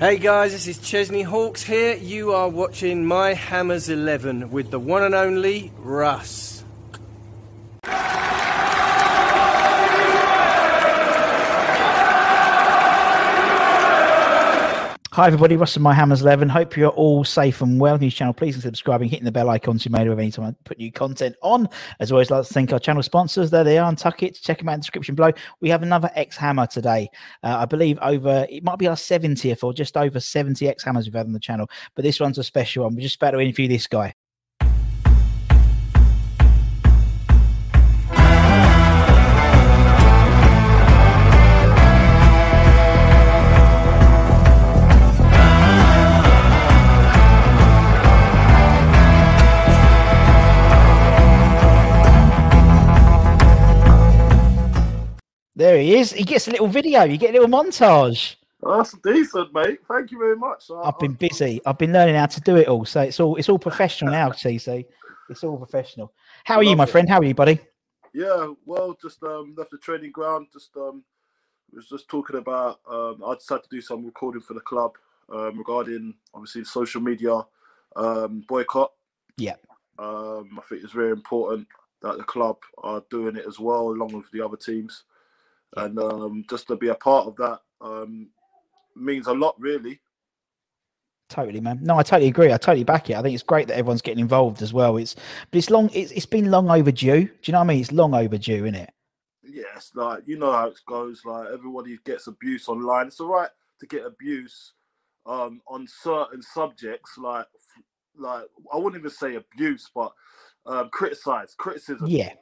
Hey guys, this is Chesney Hawkes here. You are watching My Hammers 11 with the one and only Russ. Hi everybody, Russ and My Hammers 11. Hope you're all safe and well. News channel, please consider subscribing, hitting the bell icon so you're made aware anytime I put new content on. As always, I'd like to thank our channel sponsors. There they are, Tuck It. Check them out in the description below. We have another X Hammer today. Uh, I believe over, it might be our 70th or just over 70 X Hammers we've had on the channel, but this one's a special one. We're just about to interview this guy. There he is. He gets a little video. You get a little montage. That's decent, mate. Thank you very much. I- I've been busy. I've been learning how to do it all. So it's all it's all professional now, TC. It's all professional. How are you, my it. friend? How are you, buddy? Yeah, well, just um, left the training ground. Just um, was just talking about. Um, I decided to do some recording for the club um, regarding obviously the social media um, boycott. Yeah. Um, I think it's very important that the club are doing it as well, along with the other teams, and um, just to be a part of that um, means a lot, really. Totally, man. No, I totally agree. I totally back it. I think it's great that everyone's getting involved as well. It's but it's long. It's, it's been long overdue. Do you know what I mean? It's long overdue, isn't it? Yes, like you know how it goes. Like everybody gets abuse online. It's all right to get abuse um, on certain subjects, like like I wouldn't even say abuse, but um, criticize, criticism. Yeah.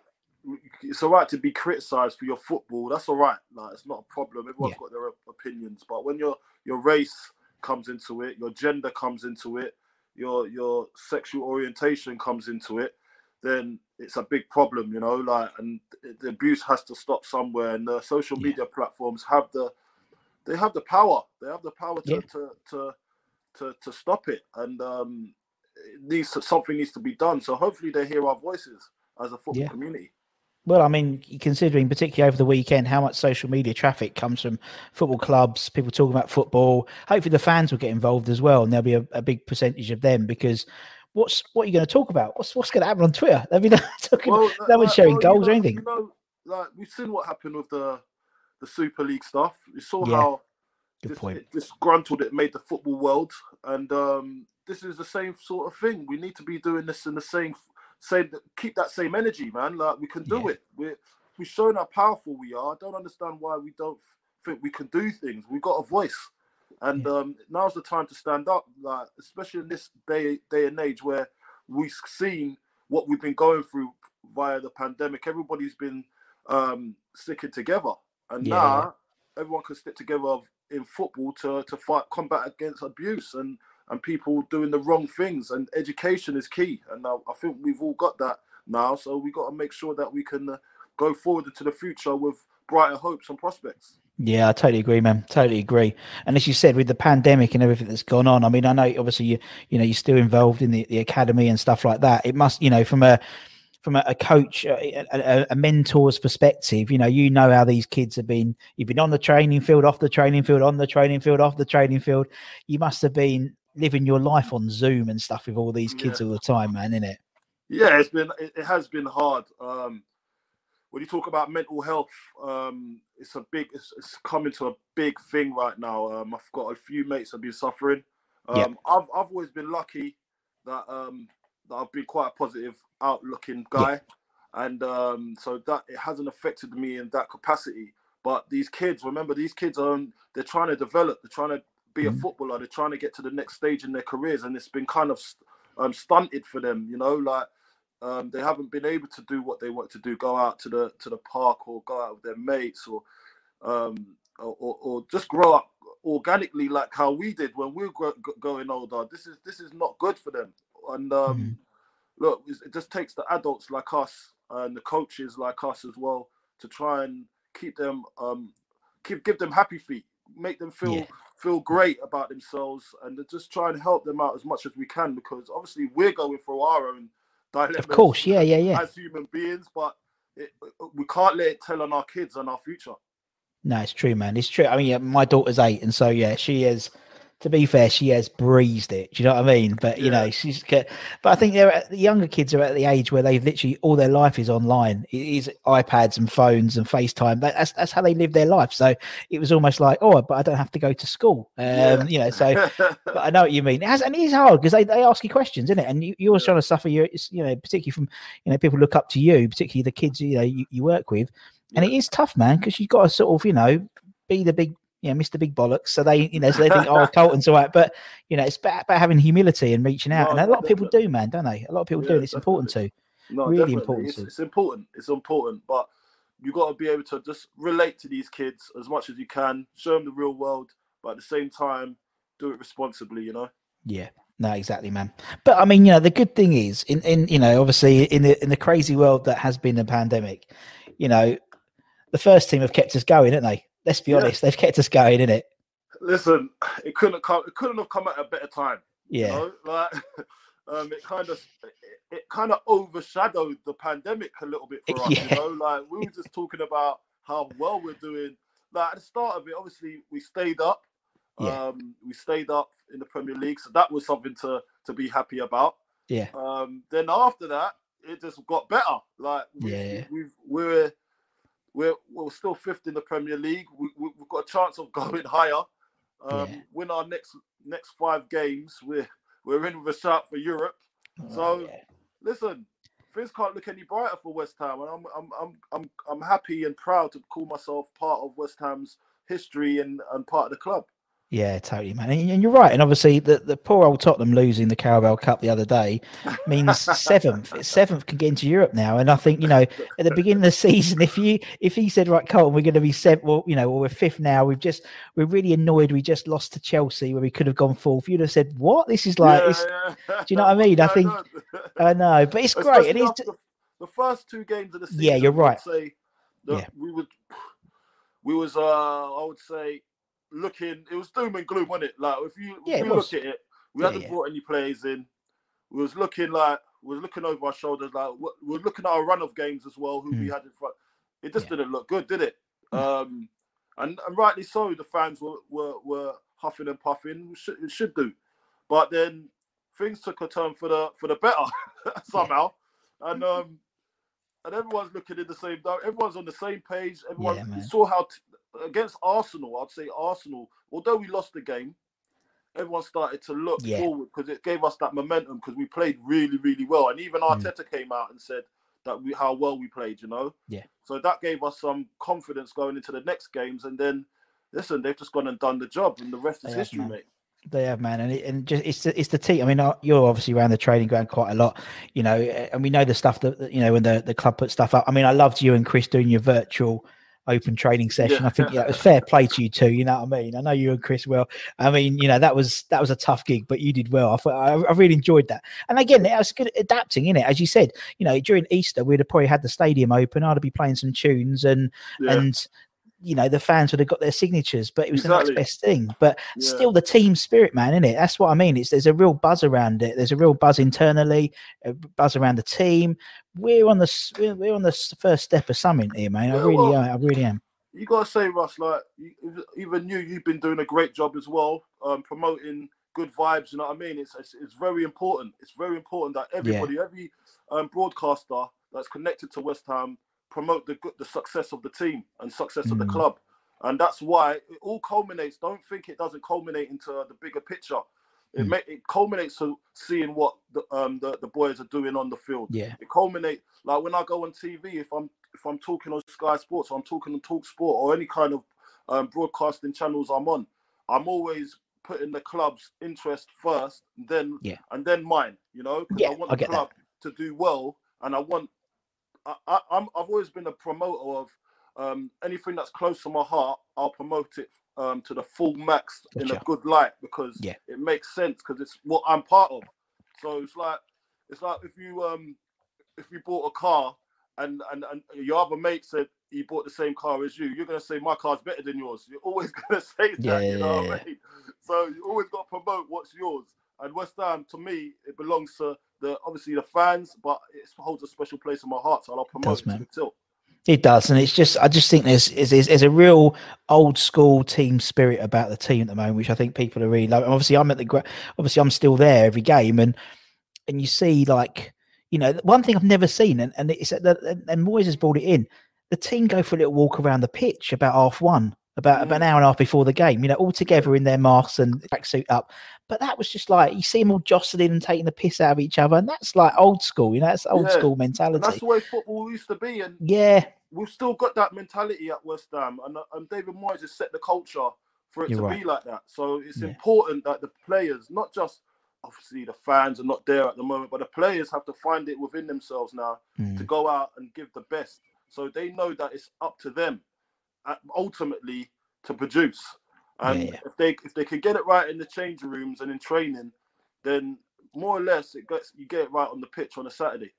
It's all right to be criticized for your football. That's all right. Like it's not a problem. Everyone's Yeah. got their opinions, but when your your race comes into it, your gender comes into it, your your sexual orientation comes into it, then it's a big problem, you know. Like, and the abuse has to stop somewhere. And the social Yeah. media platforms have the they have the power. They have the power to Yeah. to, to to to stop it. And um, it needs to, something needs to be done. So hopefully they hear our voices as a football Yeah. community. Well, I mean, considering particularly over the weekend how much social media traffic comes from football clubs, people talking about football. Hopefully, the fans will get involved as well, and there'll be a, a big percentage of them because. What's what are you going to talk about? What's what's going to happen on Twitter? They'll be talking, Well, no one's like, sharing well, you goals or anything. You know, like we've seen what happened with the the Super League stuff. We saw Yeah, how Good dis- point. disgruntled it made the football world, and um, this is the same sort of thing. We need to be doing this in the same, same, keep that same energy, man. Like we can do Yeah. it. We're we've shown how powerful we are. I don't understand why we don't think we can do things. We've got a voice, and um, now's the time to stand up. Like especially in this day day and age where we've seen what we've been going through via the pandemic. Everybody's been um, sticking together, and Yeah, now everyone can stick together in football to to fight combat against abuse and and people doing the wrong things. And education is key, and I, I think we've all got that now. So we got to make sure that we can uh, go forward into the future with brighter hopes and prospects. Yeah, I totally agree, man. Totally agree. And as you said, with the pandemic and everything that's gone on, I mean, I know obviously you you know you're still involved in the, the academy and stuff like that. It must, you know, from a from a, a coach, a, a, a, mentor's perspective, you know, you know how these kids have been. You've been on the training field, off the training field, on the training field, off the training field. You must have been living your life on Zoom and stuff with all these kids yeah. all the time, man, isn't it? Yeah, it's been it, has been hard. Um, when you talk about mental health, um, it's a big, it's, it's, coming to a big thing right now. Um, I've got a few mates have been suffering. Um, yep. I've I've always been lucky that um that I've been quite a positive, outlooking guy, yep. and um, so that it hasn't affected me in that capacity. But these kids, remember, these kids are they're trying to develop, they're trying to be mm-hmm. a footballer, they're trying to get to the next stage in their careers, and it's been kind of um, stunted for them. You know, like um, they haven't been able to do what they want to do, go out to the to the park or go out with their mates or um, or, or, just grow up organically like how we did when we were going older. This is this is not good for them. And um, mm-hmm. look, it just takes the adults like us and the coaches like us as well to try and keep them um, keep give them happy feet, make them feel yeah. Feel great about themselves, and just try and help them out as much as we can because obviously we're going through our own dilemmas. Of course, yeah, yeah, yeah. As human beings, but it, we can't let it tell on our kids and our future. No, it's true, man. It's true. I mean, yeah, my daughter's eight, and so yeah, she is to be fair, she has breezed it. Do you know what I mean? But you yeah. know, she's. But I think they're at, the younger kids are at the age where they've literally all their life is online. It is iPads and phones and FaceTime. That's that's how they live their life. So it was almost like, oh, but I don't have to go to school. Um, yeah. You know, so. but I know what you mean. It has, and it is hard because they, they ask you questions, isn't it? And you, you're yeah. trying to suffer your, you know, particularly from you know people look up to you, particularly the kids you know you, you work with, and it is tough, man, because you've got to sort of you know be the big you know, Mr. Big Bollocks. So they, you know, so they think, oh, Carlton's all right. But, you know, it's about, about having humility and reaching out. No, and a lot of people do, man, don't they? A lot of people yeah, do. And it's definitely. important to. No, really definitely. important. It's, to. it's important. It's important. But you got to be able to just relate to these kids as much as you can, show them the real world, but at the same time, do it responsibly, you know? Yeah. No, exactly, man. But I mean, you know, the good thing is, in, in you know, obviously, in the in the crazy world that has been the pandemic, you know, the first team have kept us going, haven't they? Let's be yeah. honest, they've kept us going, innit? Listen, it couldn't have come. It couldn't have come at a better time. Yeah, you know? like um, it kind of it, it kind of overshadowed the pandemic a little bit for us. Yeah. You know, like we were just talking about how well we're doing. Like at the start of it, obviously we stayed up. Yeah. Um, we stayed up in the Premier League, so that was something to to be happy about. Yeah. Um, then after that, it just got better. Like we, yeah, we've we're we're we're still fifth in the Premier League. We, we, have got a chance of going higher. Um, yeah. Win our next next five games. We're we're in with a shot for Europe. Oh, so yeah. listen, things can't look any brighter for West Ham, and I'm I'm I'm I'm I'm happy and proud to call myself part of West Ham's history and and part of the club. Yeah, totally, man. And you're right. And obviously, the, the poor old Tottenham losing the Carabao Cup the other day means seventh. seventh can get into Europe now. And I think you know, at the beginning of the season, if you if he said, right, Carlton, we're going to be seventh, well, you know, well, we're fifth now. We've just we're really annoyed. We just lost to Chelsea where we could have gone fourth. You'd have said, what? This is like, yeah, yeah. do you know what I mean? I think I know, but it's great. And it's the, the, first two games of the season. Yeah, you're right. Say yeah. we would we was uh I would say looking, it was doom and gloom, wasn't it? Like if you, yeah, if you look at it, we yeah, hadn't yeah. brought any players in. We was looking like we was looking over our shoulders, like we are looking at our run of games as well, who mm. we hmm. had in front. It just didn't look good, did it? Um, and, and rightly so, the fans were were, were huffing and puffing. Should, it should do, but then things took a turn for the for the better somehow, and um, and everyone's looking in the same. Everyone's on the same page. Everyone yeah, saw how t- against Arsenal, I'd say Arsenal, although we lost the game, everyone started to look yeah. forward because it gave us that momentum because we played really, really well. And even mm. Arteta mm. came out and said that we how well we played, you know? Yeah. So that gave us some confidence going into the next games. And then listen, they've just gone and done the job, and the rest is history, man. mate. They have, man, and it, and just it's the, it's the team. I mean, uh, you're obviously around the training ground quite a lot, you know, and we know the stuff that you know when the the club put stuff up. I mean, I loved you and Chris doing your virtual open training session. Yeah. I think yeah, it was fair play to you too. You know what I mean? I know you and Chris well. I mean, you know that was that was a tough gig, but you did well. I thought I, I really enjoyed that. And again, it was good adapting in it, as you said. You know, during Easter we'd have probably had the stadium open. I'd be playing some tunes and yeah. and you know the fans would have got their signatures, but it was Exactly. the next best thing. But Yeah. still, the team spirit, man, isn't it? That's what I mean. It's there's a real buzz around it. There's a real buzz internally, a buzz around the team. We're on the we're, we're on the first step of something here, man. I really well, are. I really am. you gotta say, Russ, like even you, you've been doing a great job as well, um, promoting good vibes. You know what I mean? It's it's, it's very important. It's very important that everybody, every um, broadcaster that's connected to West Ham, promote the good, the success of the team and success of the Mm. club. And that's why it all culminates. Don't think it doesn't culminate into the bigger picture. It Mm. ma- it culminates to seeing what the um the, the boys are doing on the field Yeah, it culminates like when I go on TV, if I'm if I'm talking on Sky Sports, or I'm talking on Talk Sport or any kind of um, broadcasting channels I'm on, I'm always putting the club's interest first, then Yeah. and then mine. You know, 'cause Yeah, I want I the get that. club to do well, and I want. I, I, I'm I've always been a promoter of um, anything that's close to my heart. I'll promote it um, to the full max in a good light because Yeah. it makes sense because it's what I'm part of. So it's like it's like if you um if you bought a car and and, and your other mate said he bought the same car as you, you're gonna say my car's better than yours. You're always gonna say that, Yeah, you know what I mean? So you always got to promote what's yours. And West Ham, to me, it belongs to the obviously the fans, but it holds a special place in my heart. So I'll promote does, it the tilt. It does, and it's just I just think there's is there's, there's a real old school team spirit about the team at the moment, which I think people are really loving. Obviously, I'm at the obviously I'm still there every game, and and you see like you know one thing I've never seen, and and it's and Moyes has brought it in. The team go for a little walk around the pitch about half one, about, about an hour and a half before the game. You know, all together in their masks and tracksuit up. But that was just like you see them all jostling and taking the piss out of each other, and that's like old school. You know, that's old Yeah, school And that's the way football used to be. And Yeah, we've still got that mentality at West Ham, and, and David Moyes has set the culture for it You're to right. be like that. So it's Yeah. important that the players, not just obviously the fans are not there at the moment, but the players have to find it within themselves now Mm. to go out and give the best. So they know that it's up to them, ultimately, to produce. And Yeah, yeah. if they if they can get it right in the changing rooms and in training, then more or less it gets you get it right on the pitch on a Saturday.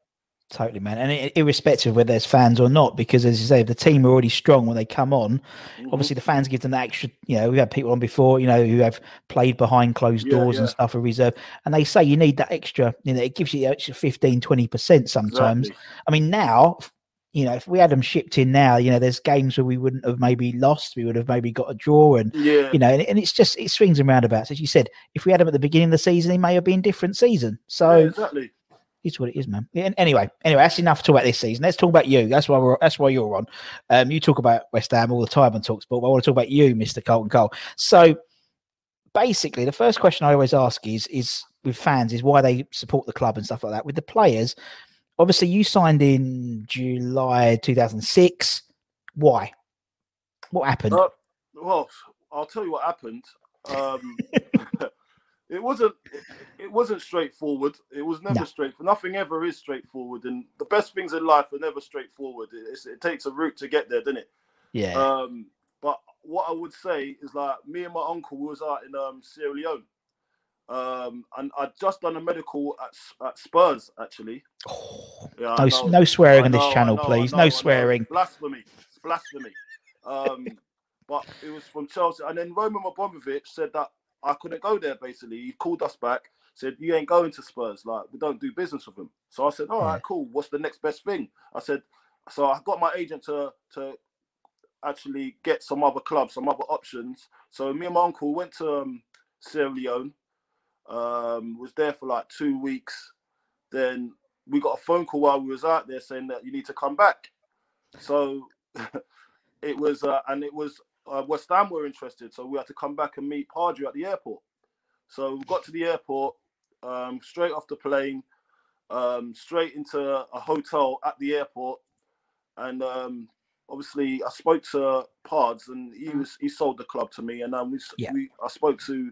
Totally, man, and irrespective of whether there's fans or not, because as you say, if the team are already strong when they come on, Mhm. obviously the fans give them that extra. You know, we've had people on before, you know, who have played behind closed Yeah, doors and stuff for reserve, and they say you need that extra. You know, it gives you the extra 15, 20 percent sometimes. Exactly. I mean, now, you know, if we had them shipped in now, you know, there's games where we wouldn't have maybe lost, we would have maybe got a draw, and Yeah. you know, and, and it's just it swings and roundabouts. As you said, if we had them at the beginning of the season, it may have been different season. So yeah, exactly. it's what it is, man. And anyway, anyway, that's enough to talk about this season. Let's talk about you. That's why we're that's why you're on. Um, you talk about West Ham all the time on Talksport, but I want to talk about you, Mister Carlton Cole. So basically, the first question I always ask is is with fans is why they support the club and stuff like that. With the players, obviously, you signed in July 2006. Why? What happened? Uh, well, I'll tell you what happened. Um, it wasn't. It, wasn't straightforward. It was never No. straight. Nothing ever is straightforward, and the best things in life are never straightforward. It, it's, it takes a route to get there, doesn't it? yeah, Um, but what I would say is like me and my uncle was out in um, Sierra Leone, um, and I'd just done a medical at, at Spurs actually. Yeah, no, no swearing on this channel, know, please. know, No swearing. Blasphemy. It's blasphemy. Um, but it was from Chelsea. And then Roman Abramovich said that I couldn't go there, basically. He called us back, said, You ain't going to Spurs. Like, we don't do business with them. So I said, All right, cool. What's the next best thing? I said, So I got my agent to, to actually get some other clubs, some other options. So me and my uncle went to um, Sierra Leone, um, was there for like two weeks. Then we got a phone call while we was out there saying that you need to come back. So it was, uh, and it was uh, West Ham were interested, so we had to come back and meet Pardew at the airport. So we got to the airport, um, straight off the plane, um, straight into a hotel at the airport, and um, obviously I spoke to Pards, and he was he sold the club to me, and then we, Yeah. we I spoke to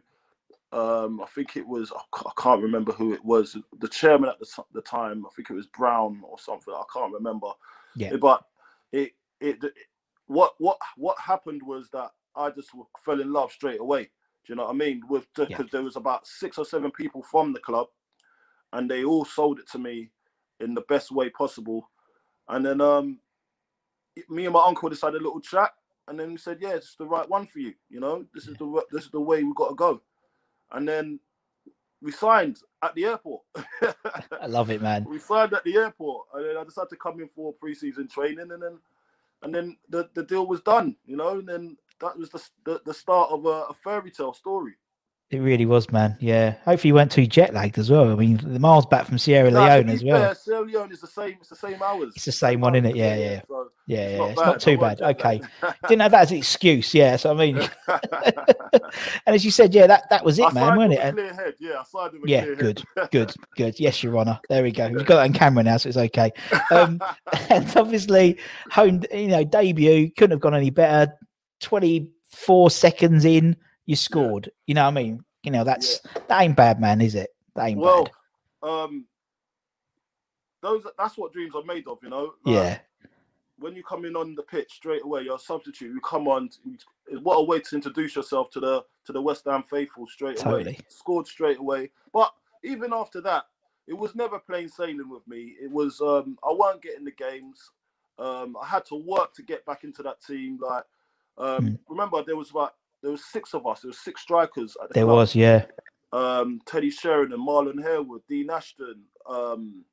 um, I think it was I can't remember who it was. The chairman at the, t- the time, I think it was Brown or something. I can't remember. Yeah. But it, it it what what what happened was that I just fell in love straight away. Do you know what I mean? With because Yeah. there was about six or seven people from the club, and they all sold it to me in the best way possible. And then um, me and my uncle decided a little chat, and then we said, yeah, it's the right one for you. You know, this is the this is the way we got to go. And then we signed at the airport. I love it, man. We signed at the airport, and then I decided to come in for preseason training, and then and then the, the deal was done. You know, and then that was the the, the start of a, a fairy tale story. It really was, man. Yeah. Hopefully, you weren't too jet lagged as well. I mean, the miles back from Sierra to Leone as well. fair, Sierra Leone is the same. It's the same hours. It's the same one, isn't it? Yeah, yeah, So yeah, it's yeah. not It's bad, not too bad. Okay. Didn't have that as an excuse. Yeah. So I mean, and as you said, yeah, that that was I it, man, signed wasn't it? clear head. Yeah, I yeah, clear good, good, good. Yes, Your Honour. There we go. We've got that on camera now, so it's okay. Um, and obviously, home, you know, debut couldn't have gone any better. Twenty-four seconds in, you scored. You know what I mean? You know that's that ain't bad, man, is it? That ain't well, bad. um, those that's what dreams are made of. You know. Like, Yeah, when you come in on the pitch straight away, you're a substitute. You come on. What a way to introduce yourself to the to the West Ham faithful straight away. Totally. Scored straight away. But even after that, it was never plain sailing with me. It was um, I weren't getting the games. Um, I had to work to get back into that team. Like um, Mm. remember, there was about there was six of us. There was six strikers. The there club was. Yeah, um, Teddy Sheringham, Marlon Harewood, Dean Ashton, um,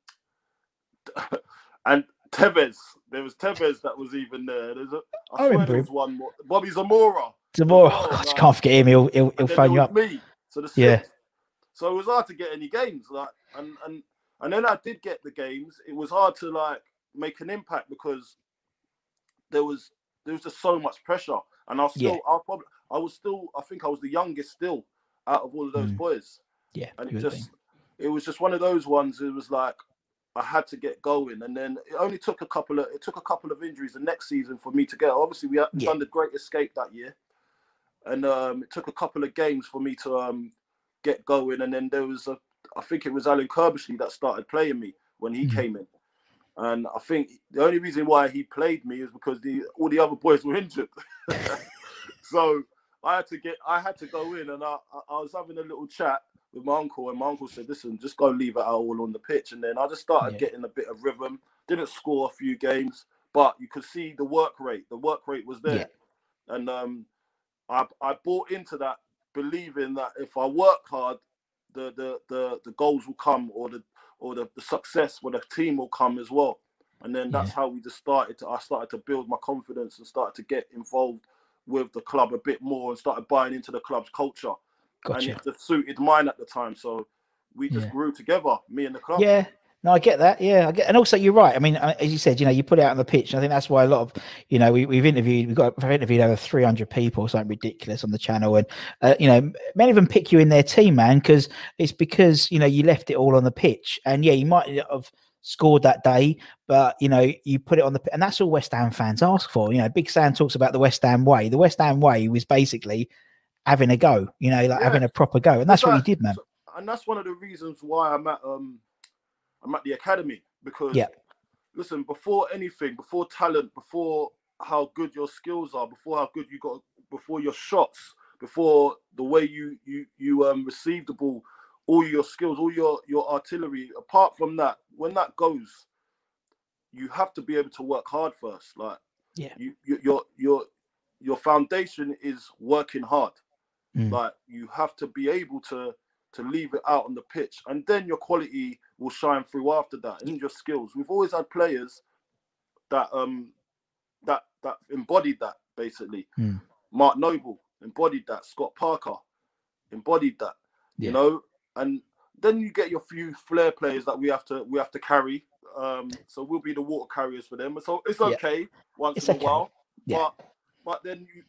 and Tevez. There was Tevez that was even there. There's a, I I, swear remember there was one more. Bobby Zamora. Zamora. Oh, God, you can't forget him. He'll he'll, he'll phone you up. Me. So the Yeah. So it was hard to get any games. Like and and and then I did get the games. It was hard to like make an impact because there was there was just so much pressure. And I was still Yeah. I probably I was still I think I was the youngest still out of all of those Mm. boys Yeah, and it just it was just one of those ones it was like i had to get going and then it only took a couple of it took a couple of injuries the next season for me to get obviously we had Yeah. done the great escape that year and um it took a couple of games for me to um get going and then there was a i think it was alan Curbishley that started playing me when he Mhm. came in and i think the only reason why he played me is because the all the other boys were injured so I had to get, I had to go in, and I, I was having a little chat with my uncle, and my uncle said, "Listen, just go leave it out all on the pitch." And then I just started Yeah. getting a bit of rhythm. Didn't score a few games, but you could see the work rate. The work rate was there, and um, I I bought into that, believing that if I work hard, the the the, the goals will come, or the or the, the success for the team will come as well. And then that's how we just started to. I started to build my confidence and started to get involved with the club a bit more and started buying into the club's culture. Gotcha. And it just suited mine at the time. So we just Yeah. grew together, me and the club. Yeah. No, I get that. Yeah, I get, and also you're right. I mean, as you said, you know, you put it out on the pitch. And I think that's why a lot of, you know, we, we've interviewed, we've got we've interviewed over 300 people, something ridiculous on the channel, and uh, you know, many of them pick you in their team, man, because it's because you know you left it all on the pitch, and yeah, you might have scored that day, but you know, you put it on the, and that's all West Ham fans ask for. You know, Big Sam talks about the West Ham way. The West Ham way was basically having a go, you know, like Yeah. having a proper go, and that's what you did, man. And that's one of the reasons why I'm at um I'm at the academy because Yeah. listen, before anything, before talent, before how good your skills are, before how good you got before your shots, before the way you you you um receive the ball, all your skills, all your your artillery, apart from that, when that goes, you have to be able to work hard first. Like Yeah. you, you your your your foundation is working hard Mm. like you have to be able to to leave it out on the pitch and then your quality will shine through after that and your skills we've always had players that um that that embodied that basically Mm. mark noble embodied that scott parker embodied that Yeah. you know and then you get your few flair players that we have to we have to carry um so we'll be the water carriers for them so it's Yeah. okay once It's in okay. a while Yeah. but but then you,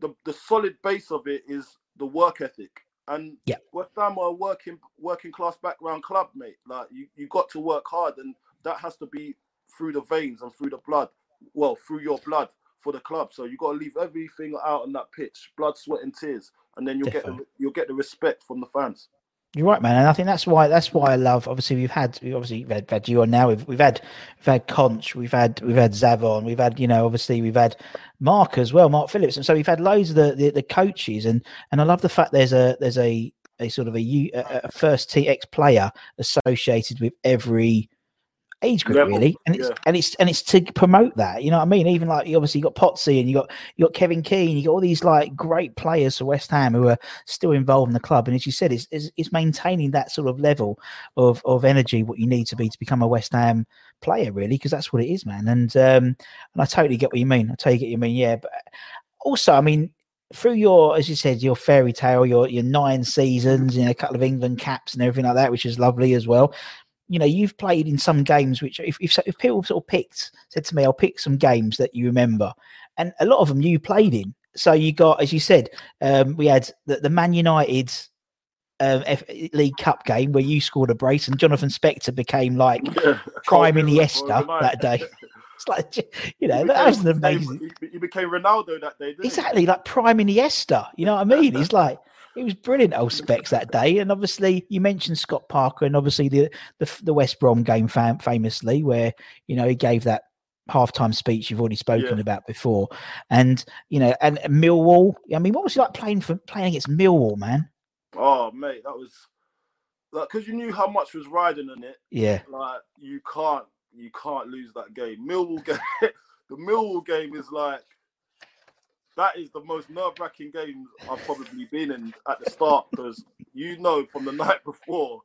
the the solid base of it is the work ethic. And Yeah. West Ham are a uh, working working class background club, mate. Like you, you got to work hard, and that has to be through the veins and through the blood. Well, through your blood for the club. So you got to leave everything out on that pitch, blood, sweat, and tears, and then you'll get the, you'll get the respect from the fans. You're right, man, and I think that's why that's why I love. Obviously, we've had we obviously we've had, you on now. We've we've had we've had Conch, we've had we've had Zavon, we've had you know obviously we've had Mark as well, Mark Phillips, and so we've had loads of the the, the coaches, and and I love the fact there's a there's a a sort of a, a first TX player associated with every age group Level, really, and it's yeah. and it's and it's to promote that. You know what I mean? Even like you obviously got Potsy and you got you got Kevin Keen, you got all these like great players for West Ham who are still involved in the club. And as you said, it's it's, it's maintaining that sort of level of of energy what you need to be to become a West Ham player, really, because that's what it is, man. And um and I totally get what you mean. I totally get what you mean, yeah. But also, I mean, through your, as you said, your fairy tale, your your nine seasons, you know, a couple of England caps and everything like that, which is lovely as well. You know, you've played in some games which, if if, if people sort of picked, said to me, I'll pick some games that you remember, and a lot of them you played in. So you got, as you said, um, we had the, the Man United um, F- League Cup game where you scored a brace, and Jonathan Spector became like prime Iniesta that day. It's like, you know, He that was an amazing. He, he became Ronaldo that day, didn't Exactly, like prime Iniesta. You know what I mean? He's like, it was brilliant, old Specs that day. And obviously, you mentioned Scott Parker, and obviously the the, the West Brom game fam- famously, where you know he gave that halftime speech you've already spoken Yeah. about before, and you know, and Millwall. I mean, what was it like playing for playing against Millwall, man? Oh, mate, that was like because you knew how much was riding on it. Yeah, Like you can't, you can't lose that game. Millwall game, the Millwall game is like that is the most nerve-wracking game I've probably been in at the start because you know from the night before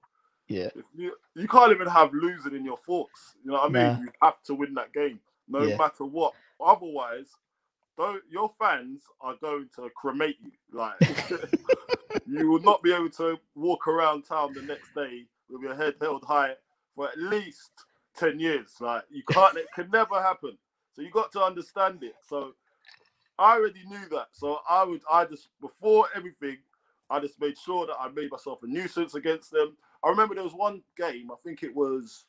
yeah, if you you can't even have losing in your thoughts. You know what I mean? Nah. You have to win that game, no Yeah. matter what. Otherwise, though your fans are going to cremate you. Like you will not be able to walk around town the next day with your head held high for at least ten years. Like you can't. it can never happen. So you got to understand it. So I already knew that. So I would. I just before everything. I just made sure that I made myself a nuisance against them. I remember there was one game. I think it was.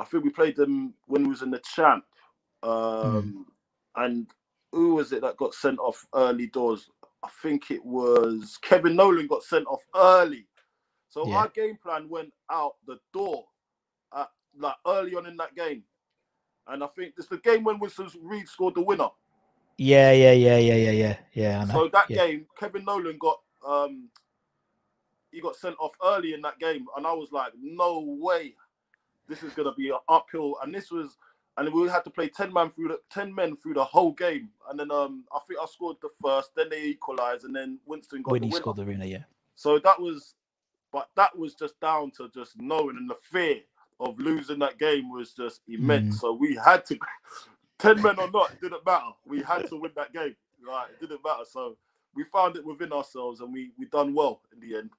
I think we played them when we was in the champ, um, and who was it that got sent off early doors? I think it was Kevin Nolan got sent off early. So Yeah. our game plan went out the door, at, like early on in that game, and I think it's the game when Winston Reid scored the winner. Yeah, yeah, yeah, yeah, yeah, yeah, yeah. I know. So that yeah. game, Kevin Nolan got um he got sent off early in that game, and I was like, no way, this is gonna be an uphill. And this was, and we had to play ten man through the ten men through the whole game. And then um I think I scored the first, then they equalised, and then Winston got when the he winner. scored the winner, yeah. So that was, but that was just down to just knowing and the fear of losing that game was just immense. Mm. So we had to, ten men or not, it didn't matter. We had to win that game. Right, it didn't matter. So we found it within ourselves, and we we done well in the end.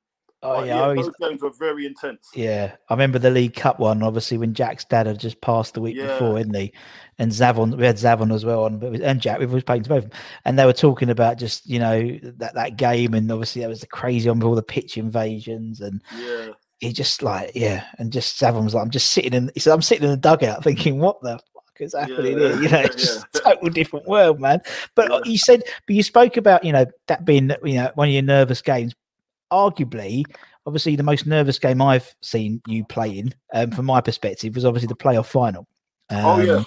Oh But yeah, I always, those games were very intense. Yeah, I remember the League Cup one. Obviously, when Jack's dad had just passed the week Yeah. before, didn't he? And Zavon, we had Zavon as well on, but and Jack, we was playing to both, of them. and they were talking about just you know that that game, and obviously that was the crazy one with all the pitch invasions, and Yeah, he just like yeah, and just Zavon was like, I'm just sitting in. He said, I'm sitting in the dugout thinking, what the is happening Yeah, here? You know, it's just a total different world, man. But Yeah. you said, but you spoke about you know that being you know one of your nervous games. Arguably, obviously, the most nervous game I've seen you play in, um, from my perspective, was obviously the playoff final. Um, Oh, yeah.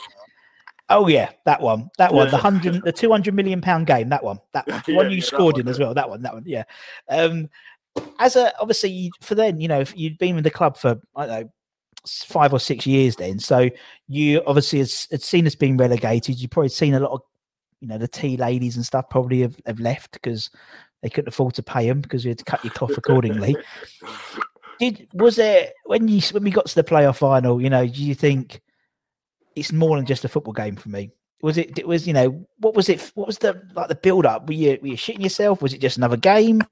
Oh yeah, that one, that one, the hundred, the two hundred million pound game, that one, that one, Yeah, one you yeah, scored one, in as well, that one, that one, yeah. Um, as a obviously for then, you know, if you'd been with the club for I don't know five or six years, then so you obviously had, seen us being relegated. You've probably seen a lot of, you know, the tea ladies and stuff probably have, have left because they couldn't afford to pay them because we had to cut your cloth accordingly. Did was there when you when we got to the playoff final? You know, do you think it's more than just a football game for me? Was it? It was you know what was it? What was the like the build up? Were you were you shitting yourself? Was it just another game?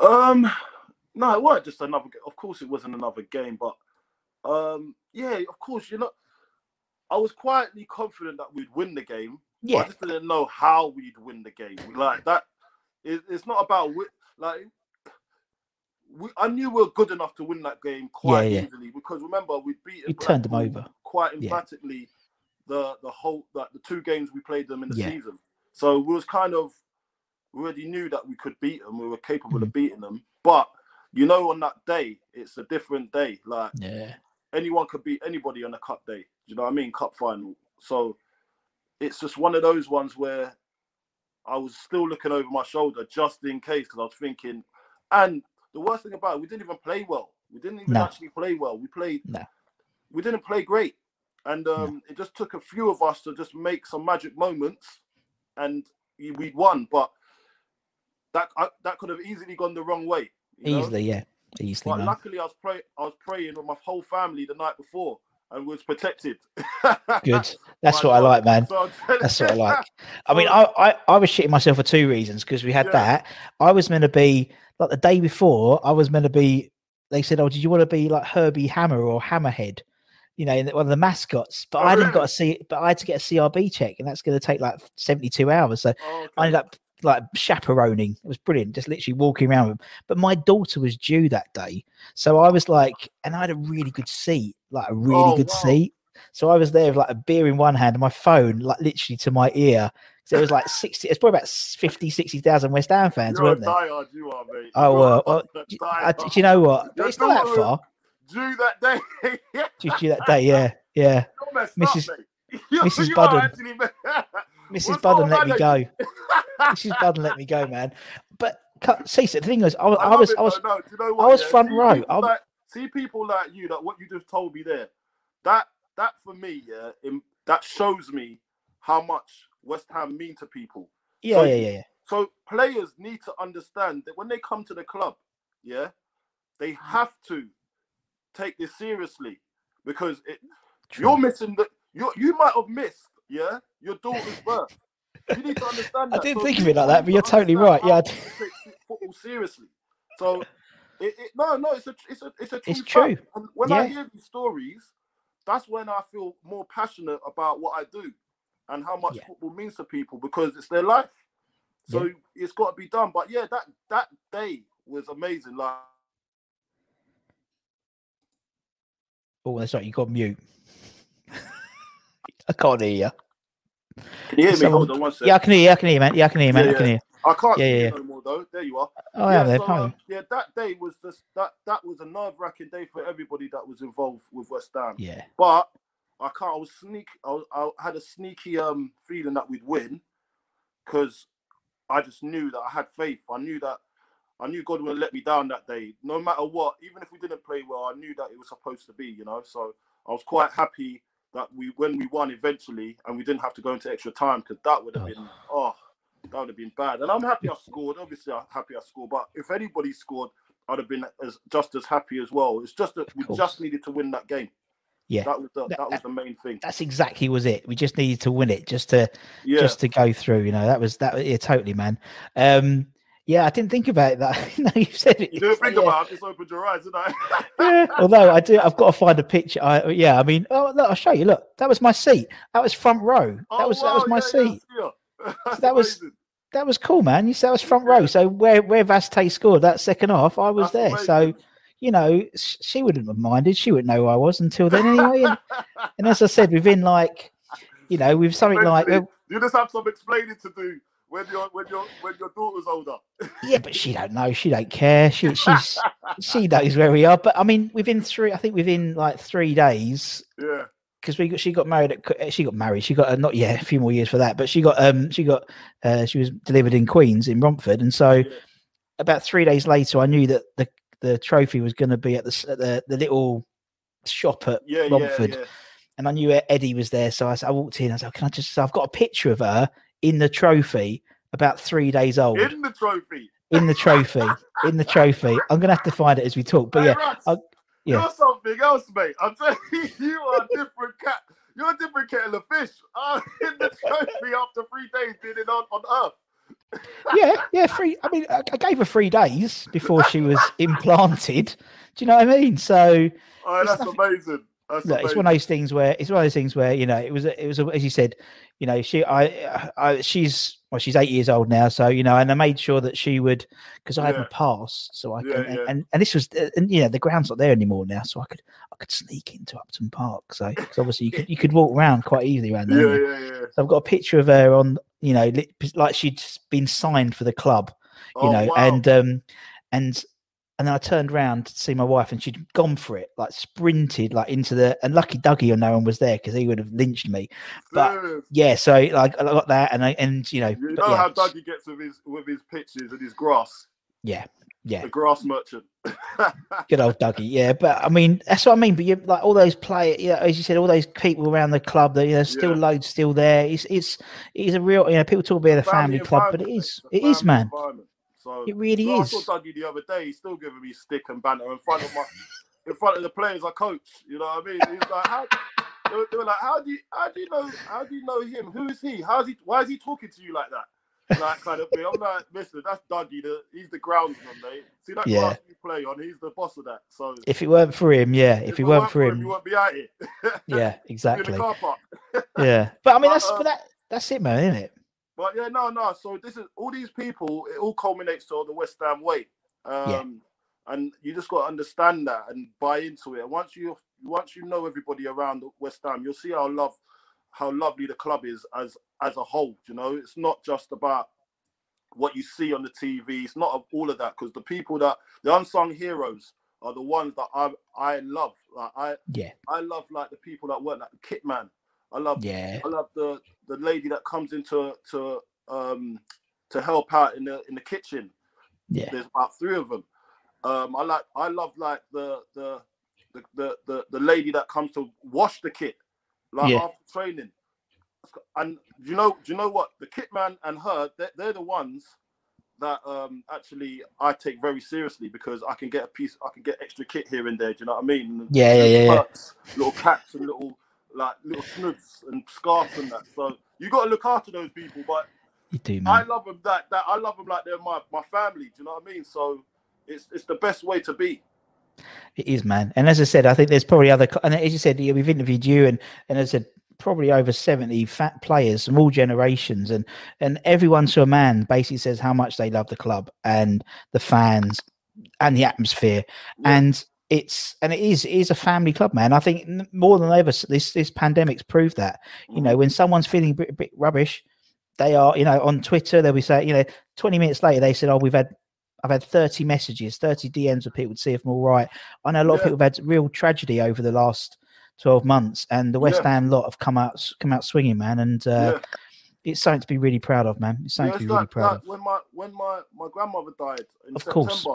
Um, no, it weren't just another. Of course, it wasn't another game, but um, yeah, of course, you know, I was quietly confident that we'd win the game. but I just didn't know how we'd win the game. Like that, it, it's not about like. We, I knew we were good enough to win that game quite Yeah, yeah. easily because remember we beat we turned them over. quite Yeah. emphatically the the whole like the two games we played them in the Yeah. season. So we was kind of we already knew that we could beat them. We were capable Mm. of beating them. But you know, on that day, it's a different day. Like yeah, anyone could beat anybody on a cup day. You know what I mean? Cup final. So it's just one of those ones where I was still looking over my shoulder just in case because I was thinking. And the worst thing about it, we didn't even play well. We didn't even No. actually play well. We played No. we didn't play great, and um, it just took a few of us to just make some magic moments, and we we won. But that I, that could have easily gone the wrong way. You know? Easily, yeah. Easily, But man. luckily, I was praying. I was praying with my whole family the night before, and was protected. Good. That's what I like, man. That's what I like. I mean, I, I, I was shitting myself for two reasons because we had Yeah. that. I was meant to be like the day before. I was meant to be. They said, "Oh, did you want to be like Herbie Hammer or Hammerhead?" You know, one of the mascots. But Oh, I didn't got to see. But I had to get a CRB check, and that's going to take like seventy-two hours. So Oh, okay. I ended up like chaperoning. It was brilliant, just literally walking around with. him. But my daughter was due that day, so I was like, and I had a really good seat, like a really Oh, good wow. seat. So I was there with like a beer in one hand and my phone, like literally to my ear. So it was like 60, it's probably about 50, 60,000 West Ham fans, You're weren't there? diehard, you are, mate. Oh, well, well, fucking d- I- do you know what? It's not that far. Due that day. Just you that day, yeah, yeah. Mrs. up, mate. Mrs. Budden. actually Mrs. Budden let me go. Mrs. Budden let me go, man. But see, the thing is, I, was- I, I was, it, I was, no, you know I was yeah? front see row. I'm- like, see people like you, that what you just told me there, that that for me, yeah, in, that shows me how much West Ham mean to people. yeah, so yeah, yeah, yeah. So players need to understand that when they come to the club, yeah, they Mm. have to take this seriously because it, you're missing the you you might have missed, yeah, your daughter's birth. You need to understand I didn't So think of it like that, but you're totally right. Yeah, I how d- to take football seriously. So it, it, no, no, it's a it's a it's a true It's fact. true. And when I hear these stories, that's when I feel more passionate about what I do and how much Yeah. football means to people because it's their life. So Yeah. it's got to be done. But yeah, that that day was amazing. Like Oh, that's right. You got mute. I can't hear you. Can you hear me? Someone- Hold on one second. Yeah, I can hear you. I can hear you, man. Yeah, I can hear you, man. Yeah, I can yeah. hear. I can't Yeah, yeah, you yeah. no more though. There you are. Oh, yeah, yeah, so, um, yeah, that day was just that that was a nerve wracking day for everybody that was involved with West Ham. yeah, But I can't. I was sneak. I, was, I had a sneaky um feeling that we'd win because I just knew that I had faith. I knew that I knew God wouldn't let me down that day, no matter what. Even if we didn't play well, I knew that it was supposed to be. You know, so I was quite happy that we when we won eventually and we didn't have to go into extra time because that would have Oh. been oh that would have been bad. And I'm happy I scored. Obviously, I'm happy I scored. But if anybody scored, I'd have been as just as happy as well. It's just that we just needed to win that game. yeah. That was the, That- that was the main thing. That's exactly was it. We just needed to win it, just to Yeah. just to go through. You know, that was that. Yeah, totally, man. Um, yeah, I didn't think about that. no, you said it. You didn't think yeah. about it, I just opened your eyes, didn't I? yeah. Although I do, I've got to find a picture. I, yeah, I mean, oh, look, I'll show you. Look, that was my seat. That was front row. That Oh, was that was my yeah, yeah, seat. yeah. That's that was- amazing. That was cool, man. You said that was front row. So where where Vaz Tê scored that second half, I was That's there. So you know, she wouldn't have minded. She wouldn't know who I was until then, anyway. And, and as I said, within like, you know, with something like, you uh, just have some explaining to do when your when your when your daughter's older. yeah, but she don't know. She don't care. She she's she knows where we are. But I mean, within three, I think within like three days, Yeah. because we got she got married at she got married. She got uh, not yet a few more years for that, but she got um she got uh she was delivered in Queens in Romford, and so Yeah. about three days later, I knew that the the trophy was going to be at the at the the little shop at Yeah, Romford. yeah. and I knew Eddie was there. So I, I walked in. I said, "Can I just?" I've got a picture of her in the trophy, about three days old, in, the trophy. In the trophy, in the trophy. I'm gonna have to find it as we talk. But Hey, yeah, Russ, I- yeah. You're something else, mate. I'm telling you, you are a different cat. You're a different kettle of fish. Uh, in the trophy after three days being in on, on Earth. yeah, yeah. Three. I mean, I, I gave her three days before she was implanted. Do you know what I mean? So Oh, that's nothing- amazing. That's look, it's one of those things where it's one of those things where you know it was it was as you said, you know she I, I she's well she's eight years old now, so you know, and I made sure that she would because I Yeah. pass, so I Yeah, can yeah. and and this was uh, and you know the ground's not there anymore now, so I could I could sneak into Upton Park, so 'cause obviously you could you could walk around quite easily around there. Yeah, yeah, yeah. So I've got a picture of her on you know like she'd been signed for the club you Oh, know, wow. and um, and and then I turned around to see my wife, and she'd gone for it, like sprinted like into the. And lucky Dougie or no one was there because he would have lynched me. but- Serious. Yeah, so like I got that, and I and you know, You know yeah, how Dougie gets with his with his pitches and his grass. yeah, Yeah, the grass merchant. good old Dougie. Yeah, but I mean, that's what I mean. But you like all those players, yeah, as you said, all those people around the club. That you know, still Yeah. loads still there. It's it's it's a real. You know, people talk about the family, club, but it is it is, man. environment. So It really so is. I saw Dougie the other day. He's still giving me stick and banter in front of my, in front of the players I coach. You know what I mean? He's like, how, they, were, they were like, how do you, how do you know, how do you know him? Who is he? How's he? Why is he talking to you like that? Like kind of thing. I'm like, listen, that's Dougie. The, he's the groundsman, mate. See that Yeah. you play on? He's the boss of that. So If it weren't for him, yeah. If, it weren't for him, you won't be out here. yeah, exactly. the car park. Yeah, but I mean, that's uh, but that that's it, man, isn't it? But yeah, no, no. So this is all these people. It all culminates to the West Ham way, um, Yeah. and you just got to understand that and buy into it. And once you once you know everybody around West Ham, you'll see how love how lovely the club is as as a whole. You know, it's not just about what you see on the TV. It's not all of that because the people that the unsung heroes are the ones that I I love. Like I Yeah, I love like the people that work like the kit man. I love yeah, I love the the lady that comes into to um to help out in the in the kitchen. yeah, There's about three of them. Um, I like I love like the the the the the, the lady that comes to wash the kit, like Yeah. after training. And do you know do you know what the kit man and her they're, they're the ones that um actually I take very seriously because I can get a piece I can get extra kit here and there. Do you know what I mean? Yeah, yeah, yeah, yeah. Little caps and little like little snoods and scarves and that. So you got to look after those people, but you do, I love them that that I love them like they're my my family. Do you know what I mean? So it's it's the best way to be. It is, man. And as I said, I think there's probably other, and as you said, yeah, we've interviewed you, and and as I said, probably over seventy fat players from all generations, and and everyone to a man basically says how much they love the club and the fans and the atmosphere, Yeah. and it's and it is it is a family club, man. I think more than ever, this this pandemic's proved that. You know, when someone's feeling a bit, a bit rubbish, they are, you know, on Twitter, they'll be saying, you know, 20 minutes later, they said, oh, we've had, I've had 30 messages, 30 DMs of people to see if I'm all right. I know a lot of people have had real tragedy over the last 12 months, and the West Yeah. Ham lot have come out, come out swinging, man. And uh, Yeah. it's something to be really proud of, man. It's something Yeah, to be really proud like of. when my when my my grandmother died in Of September, course.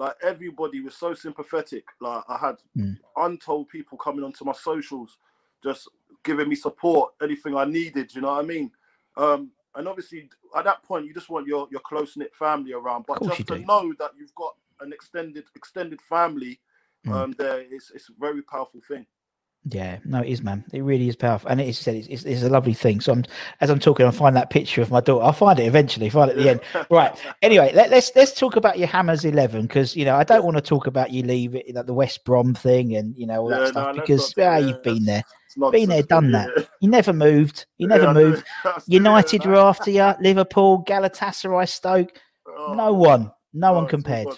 Like everybody was so sympathetic. Like I had Mm. untold people coming onto my socials, just giving me support, anything I needed. You know what I mean? Um, and obviously, at that point, you just want your your close knit family around. But just to do. know that you've got an extended extended family, Mm. um, there it's it's a very powerful thing. Yeah, no, it is, man. It really is powerful, and it's said it's, it's, it's a lovely thing. So, I'm, as I'm talking, I'll find that picture of my daughter. I'll find it eventually. Find it at the end. Right. Anyway, let, let's let's talk about your Hammers Eleven because you know I don't want to talk about you leave it like the West Brom thing and you know all that no, stuff let's because not- ah, yeah, you've been there, been there, done that. You never moved. You never moved. United were after you. Liverpool, Galatasaray, Stoke. Oh, No one, no one compared.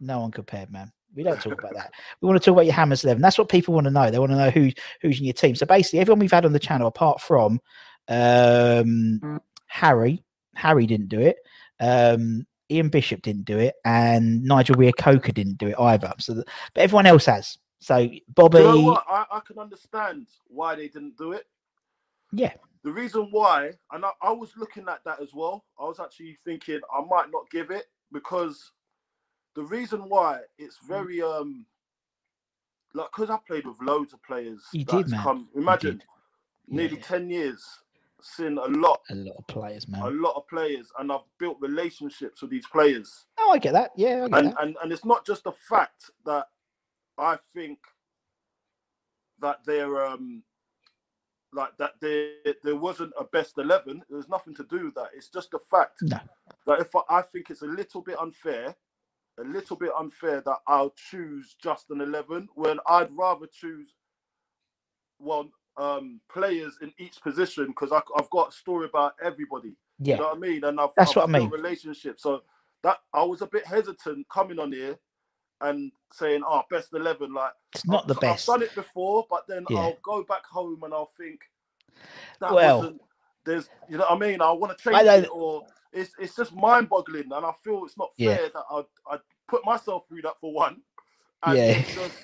No one compared, man. We don't talk about that. We want to talk about your Hammers Eleven. That's what people want to know. They want to know who who's in your team. So basically, everyone we've had on the channel, apart from um, Harry, Harry didn't do it. Um, Ian Bishop didn't do it, and Nigel Coker didn't do it either. So, the, but everyone else has. So Bobby, You know what? I, I can understand why they didn't do it. yeah, The reason why, and I, I was looking at that as well. I was actually thinking I might not give it because the reason why it's Mm. very um like because I played with loads of players. You did, man. Come, imagine nearly Yeah. ten years, seen a lot, a lot of players, man, a lot of players, and I've built relationships with these players. Oh, I get that. Yeah, I get and, that. and and it's not just the fact that I think that they're um like that there there wasn't a best eleven. There's nothing to do with that. It's just the fact No. that if I, I think it's a little bit unfair, a little bit unfair that I'll choose just an eleven when I'd rather choose well um players in each position because I've got a story about everybody. Yeah, You know what I mean? And I've, That's I've what I mean. Relationships. So that I was a bit hesitant coming on here and saying, "Oh, best 11. Like it's not the I've, best. I've done it before, but then Yeah. I'll go back home and I'll think that Well- wasn't. There's, you know what I mean? I want to change I it, or it's it's just mind-boggling, and I feel it's not Yeah. fair that I I put myself through that for one, and Yeah. just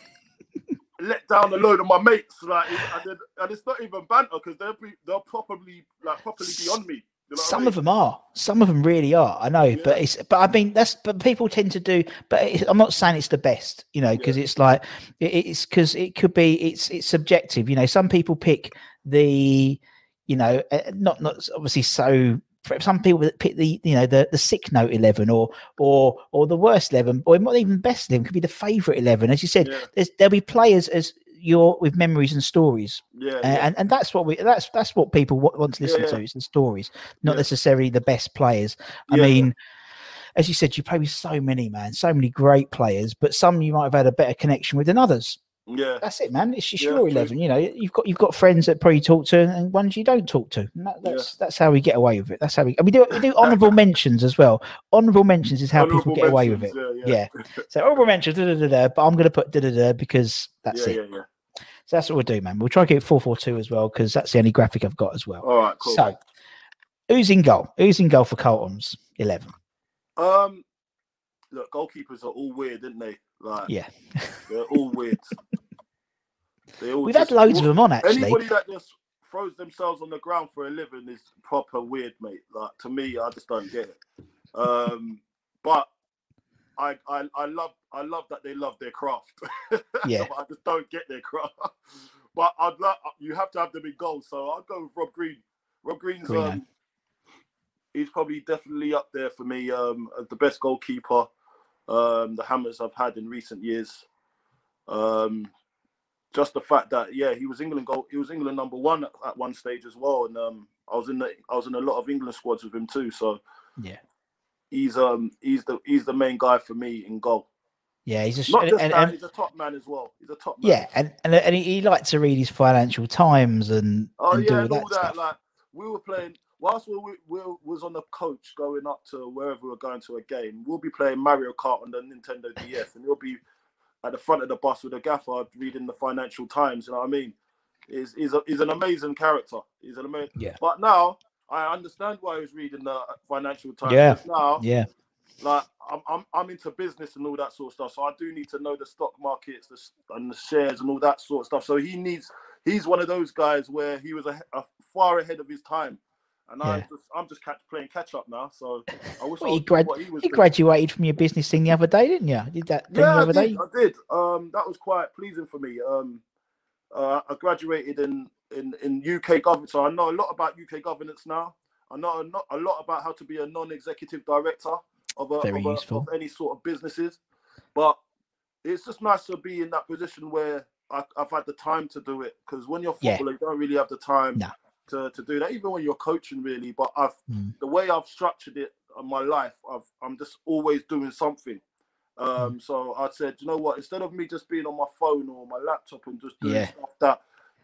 let down a load of my mates, like, and, then, and it's not even banter because they'll be they'll probably like properly be on me. You know what I Some mean? of them are. Some of them really are. I know, but it's. But I mean, that's. But people tend to do. But it's, I'm not saying it's the best, you know, because it's like it, it's because it could be. It's it's subjective, you know. Some people pick the, you know, uh, not not obviously so. For some people that pick the, you know, the the sick note eleven or or or the worst eleven, or not even best eleven, could be the favourite eleven. As you said, Yeah. there's there'll be players as your with memories and stories Yeah, yeah. and and that's what we that's that's what people wa- want to listen Yeah, to is the stories not necessarily the best players i mean as you said you play with so many man so many great players but some you might have had a better connection with than others yeah. that's it man it's Yeah, your true. 11 you know you've got you've got friends that probably talk to and ones you don't talk to and that, Yeah. that's that's how we get away with it that's how we and we do we do honorable mentions as well honorable mentions is how people Honourable get away with it Yeah, yeah so honorable mentions da, da, da, but i'm going to put da, da, da, because that's yeah, it yeah, yeah. so that's what we'll do, man. We'll try and get 442 as well because that's the only graphic I've got as well. All right, cool. So, who's in goal? Who's in goal for Carlton's 11? Um, look, goalkeepers are all weird, aren't they? Like, Yeah. they're all weird. We've had loads of them on, actually. Anybody that just throws themselves on the ground for a living is proper weird, mate. Like to me, I just don't get it. Um, but I, I, I love, I love that they love their craft. Yeah. but I just don't get their craft. But I'd love, you have to have them in goal. So I'll go with Rob Green. Rob Green's, Greeno. um, he's probably definitely up there for me um, as the best goalkeeper um, the Hammers I've had in recent years. Um, just the fact that yeah, he was England goal, he was England number one at, at one stage as well, and um, I was in the I was in a lot of England squads with him too. So Yeah. he's um he's the he's the main guy for me in goal. Yeah, he's just. Not just and- that, and- he's a top man as well. He's a top man. yeah, and, and, and he, he likes to read his financial times and, Oh and do yeah, all and that all that. stuff. Like we were playing whilst we, we, was on the coach going up to wherever we were going to a game. We'll be playing Mario Kart on the Nintendo DS, and he'll be at the front of the bus with a gaffer reading the Financial Times. You know what I mean? He's he's, a, he's an amazing character. He's an amazing. Yeah. But now I understand why he was reading the Financial Times. Yeah. Now yeah, like I'm, I'm I'm into business and all that sort of stuff. So I do need to know the stock markets the, and the shares and all that sort of stuff. So he needs he's one of those guys where he was a, a far ahead of his time. And I Yeah. just I'm just catch, playing catch up now. So I wish Well, I was grad- what he was you doing. graduated from your business thing the other day, didn't you? Did that thing Yeah, the I other did. day? I did. Um, that was quite pleasing for me. Um, uh, I graduated in, in, in UK government, so I know a lot about UK governance now. I know a, not, a lot about how to be a non-executive director of, a, Very of, a, useful. of any sort of businesses. But it's just nice to be in that position where I, I've had the time to do it. Because when you're a Yeah. footballer, you don't really have the time No. To, to do that. Even when you're coaching, really. But I've Mm. the way I've structured it in my life, I've, I'm just always doing something. Mm. Um, so I said, you know what? Instead of me just being on my phone or my laptop and just doing Yeah. stuff that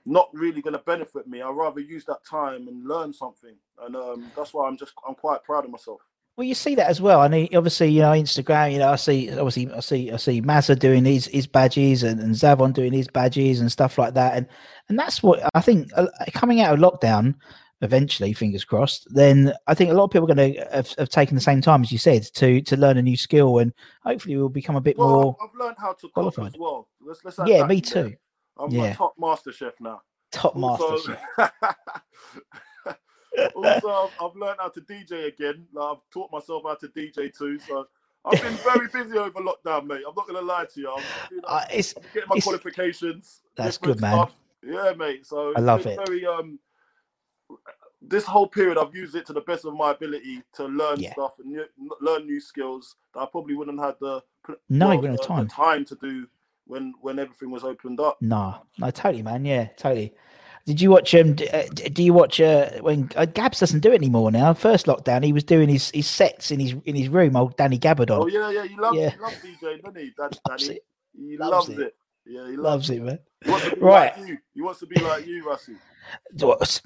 not really going to benefit me, I'd rather use that time and learn something. And um, that's why I'm just I'm quite proud of myself. Well, you see that as well. I mean, obviously, you know, Instagram. You know, I see obviously, I see, I see Mazza doing his his badges and, and Zavon doing his badges and stuff like that. And and that's what I think uh, coming out of lockdown, eventually, fingers crossed. Then I think a lot of people are going to have, have taken the same time as you said to to learn a new skill, and hopefully, we'll become a bit Well, more. I've learned how to cook qualified. as well. Let's, let's Yeah, me in there. too. I'm Yeah. a top master chef now. Top master. Chef. also I've, I've learned how to DJ again. Like, I've taught myself how to DJ too. So I've been very busy over lockdown, mate. I'm not gonna lie to you. I'm, you know, Uh, it's I'm getting my it's- qualifications. That's good, man. stuff. Yeah, mate. So I love it. Very um, this whole period I've used it to the best of my ability to learn Yeah. stuff and new, learn new skills that I probably wouldn't have the No, well, wouldn't have the- the time to do when when everything was opened up. No, no, totally, man. Yeah, totally. Did you watch um? d- uh, Do you watch uh when uh, Gabs doesn't do it anymore now? First lockdown, he was doing his, his sets in his in his room. Old Danny Gabbidon Oh yeah, yeah, he loves, Yeah. he loves DJing, doesn't he? Loves Danny. it. He Loves loves, it. it. Yeah, he loves, loves it, man. He wants to be Right. like you. He wants to be like you, Rusty. What-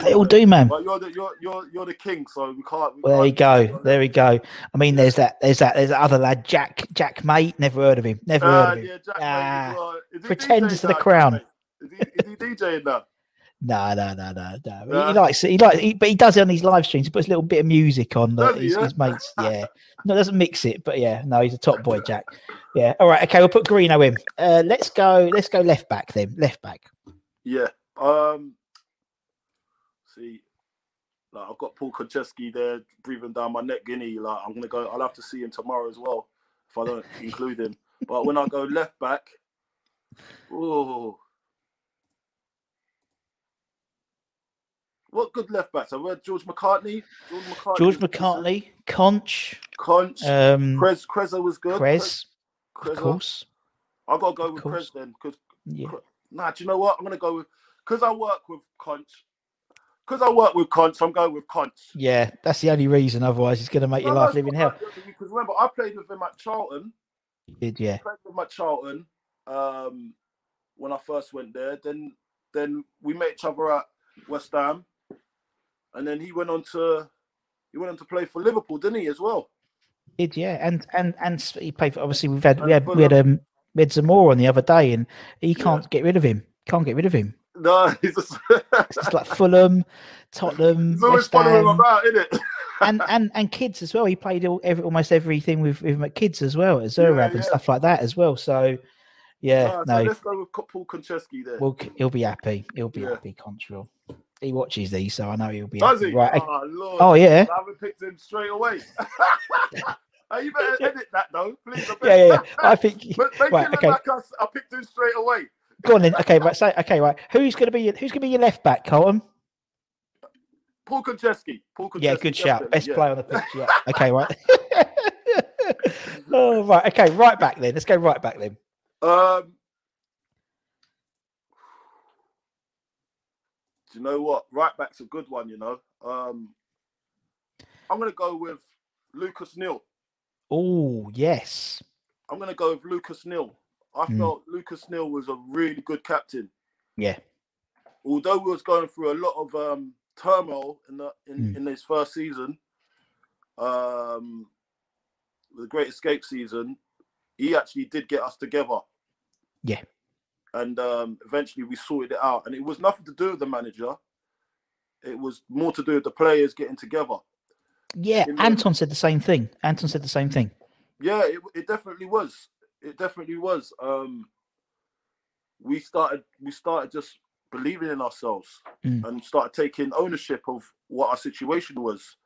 They all do, man. You're the you're you're you're the king, so we can't. We Well, there you can't go. There we go. I mean, there's that. There's that. There's that other lad, Jack. Jack Mate. Never heard of him. Never heard Ah, of him. yeah, Jack. Ah, Mate well. Pretenders to the crown. Mate? Is he, is he DJing now? No, no, no, no, no. He- likes it. He likes, he, but he does it on his live streams. He puts a little bit of music on the, his, yeah? his mates. Yeah, no, doesn't mix it, but yeah, no, he's a top boy, Jack. Yeah. All right. Okay, we'll put Greeno in. Uh, let's go. Let's go left back then. Left back. Yeah. Um. See, Like I've got Paul Konchesky there breathing down my neck, Guinea. Like I'm gonna go. I'll have to see him tomorrow as well if I don't include him. But when I go left back, oh, what good left backs? I've heard George McCartney. George McCartney. George. McCartney, Conch, Conch. um, Krez, Kreza was good. Krez, Kreza. of course. I gotta go Of with course. Krez then, because Yeah. nah, do you know what? I'm gonna go with because I work with Conch. Because I work with Conch, I'm going with Conch. Yeah, that's the only reason. Otherwise, it's going to make your life no, living hell. Because remember, I played with him at Charlton. You did, yeah. played with him at Charlton um, when I first went there. Then, then we met each other at West Ham, and then he went on to he went on to play for Liverpool, didn't he? As well. Did yeah, and and and he played. For, obviously, we've had we had we had um we had Zamora on the other day, and he can't get rid of him. Can't get rid of him. No, he's just It's like Fulham, Tottenham, he's always West following Ham, about, isn't it? and and and kids as well. He played all, every, almost everything with with my kids as well, at Yeah, Zurab and stuff like that as well. So yeah, Ah, no, So let's go with Paul Konchesky there. well, he'll be happy. He'll be Yeah. happy. Control. He watches these, so I know he'll be Does happy. he? Right. Oh. Oh yeah. I haven't picked him straight away. Hey, you better edit that though, please. Yeah, yeah, yeah. I think. But make Right, it look okay. like I, I picked him straight away. Go on then. Okay, right. So, okay, right. Who's going to be your, who's going to be your left back, Carlton? Paul Konchesky. Paul Konchesky. Yeah, good shout. Best yeah. player on the pitch. Yeah. Okay, right. oh, right. Okay, right back then. Let's go right back then. Um, you know what? Right back's a good one. You know. Um, I'm gonna go with Lucas Neill. Oh, yes. I'm gonna go with Lucas Neill. I Mm. felt Lucas Neill was a really good captain. Yeah. although we was going through a lot of um, turmoil in the in, Mm. in his first season, um, the Great Escape season, he actually did get us together. Yeah. And um, eventually we sorted it out, and it was nothing to do with the manager. It was more to do with the players getting together. Yeah. The- Anton said the same thing. Anton said the same thing. Yeah, it, it definitely was. It definitely was. Um, we started we started just believing in ourselves Mm. and started taking ownership of what our situation was.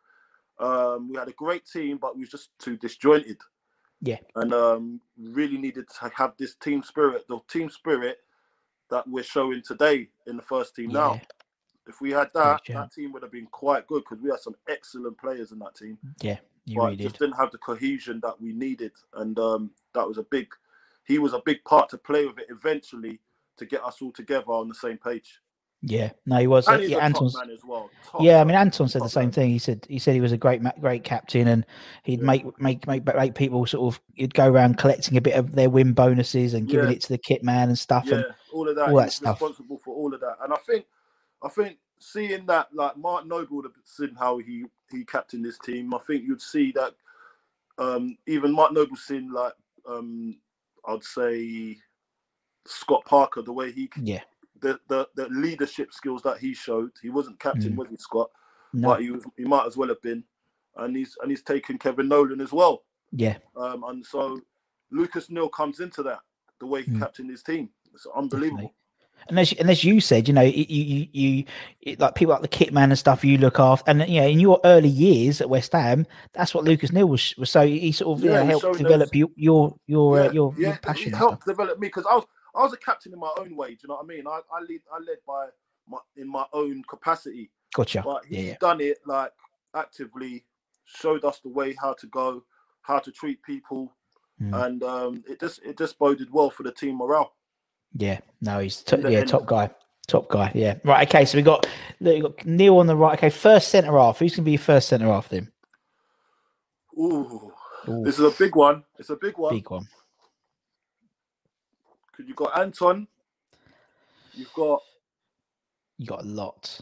Um, we had a great team, but we was just too disjointed. Yeah. And um, really needed to have this team spirit, the team spirit that we're showing today in the first team now. If we had that, that team would have been quite good because we had some excellent players in that team Yeah. You but really just did. didn't have the cohesion that we needed, and um, that was a big. He was a big part to play with it eventually to get us all together on the same page. Yeah. No, he was. And uh, he's yeah, a Anton's. top man as well. Yeah, I mean, Anton said the same man. thing. He said he said he was a great, great captain, and he'd Yeah. make make make make people sort of. He'd go around collecting a bit of their win bonuses and giving Yeah. it to the kit man and stuff. Yeah, And all of that. all that he's stuff. responsible for all of that, and I think, I think seeing that, like Mark Noble would have seen how he he captained this team. I think you'd see that. Um, even Mark Noble seen like um, I'd say Scott Parker the way he yeah, the, the the leadership skills that he showed. He wasn't captain, Mm. was he, Scott? no, But he was, he might as well have been. And he's and he's taken Kevin Nolan as well. yeah, Um, and so Lucas Neill comes into that the way he Mm. captained his team. It's unbelievable. definitely. And as and as you said, you know, you you, you you like people like the kit man and stuff. You look after, and you know, in your early years at West Ham, that's what Lucas Neill was. was so he sort of Yeah, yeah, he's helped develop those- your your your uh, your, yeah, your passion. He helped stuff. develop me because I was I was a captain in my own way. Do you know what I mean? I I lead I led by my in my own capacity. Gotcha. but he's yeah, done it like actively, showed us the way how to go, how to treat people, Mm. and um, it just it just boded well for the team morale. yeah. No, he's t- yeah, end. top guy. Top guy. Yeah. Right. Okay. So we got we got Neill on the right. Okay. First centre half. Who's gonna be your first centre half then? Ooh, Ooh, this is a big one. It's a big one. big one. Because you've got Anton, you've got You got a lot.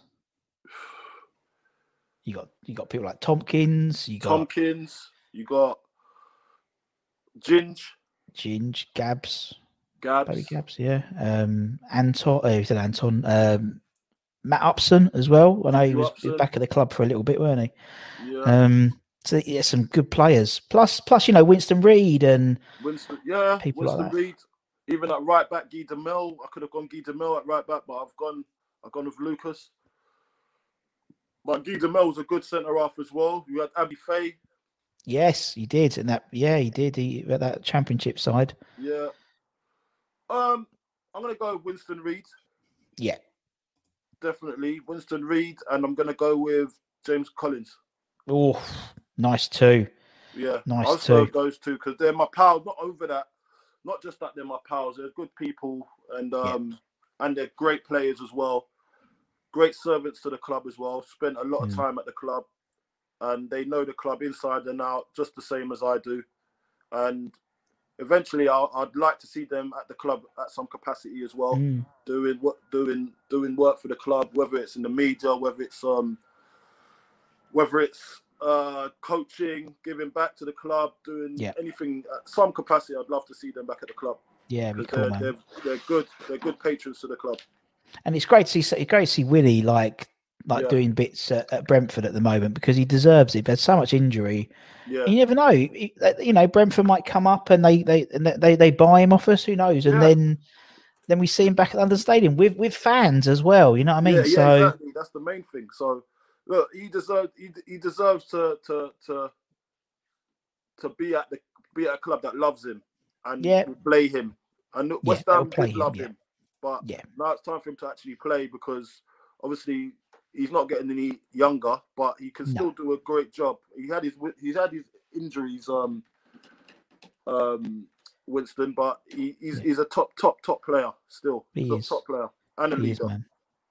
You got you got people like Tomkins. You got Tomkins, you got Ginge, Ginge, Gabs, Gabs, Baby Gabs. Yeah. Um, Anton. Oh, he said Anton. Um, Matt Upson as well. I know he was, Upson. back at the club for a little bit, weren't he? yeah, Um, so yeah, some good players. Plus, plus you know Winston Reid and Winston, yeah, people like Winston that. Reed. Even at right back, Guy Demel. I could have gone Guy Demel at right back, but I've gone I've gone with Lucas. but Guy was a good centre half as well. You had Abby Fay. Yes, he did, and that yeah, he did. He at that championship side. Yeah. Um, I'm gonna go with Winston Reid. Yeah, Definitely Winston Reid, and I'm gonna go with James Collins. oh, nice too. Yeah, Nice I'll too. those two because they're my pals. Not over that, not just that they're my pals. They're good people, and um, and they're great players as well. Great servants to the club as well. Spent a lot of Mm. time at the club, and they know the club inside and out just the same as I do. And eventually, I'll, I'd like to see them at the club at some capacity as well Mm, doing what doing doing work for the club, whether it's in the media, whether it's um whether it's uh coaching, giving back to the club, doing Yeah. anything at some capacity. I'd love to see them back at the club yeah, cool, they're, they're they're good. They're good patrons to the club. And it's great to see. It's great to see Willie like like Yeah. doing bits at, at Brentford at the moment because he deserves it. There's so much injury. Yeah, You never know. Uh, You know, Brentford might come up and they they and they they buy him off us. Who knows? And Yeah. then then we see him back at London Stadium with with fans as well. You know what I mean? yeah, yeah, so exactly. That's the main thing. So look, he deserves he, he deserves to to to to be at the be at a club that loves him and Yeah. play him. And West Ham did him, love yeah. him, but Yeah. now it's time for him to actually play because obviously he's not getting any younger, but he can No. still do a great job. He had his he's had his injuries, um, um, Winston, but he, he's Yeah. he's a top top top player still. He Still is. top player and a he is, leader. man.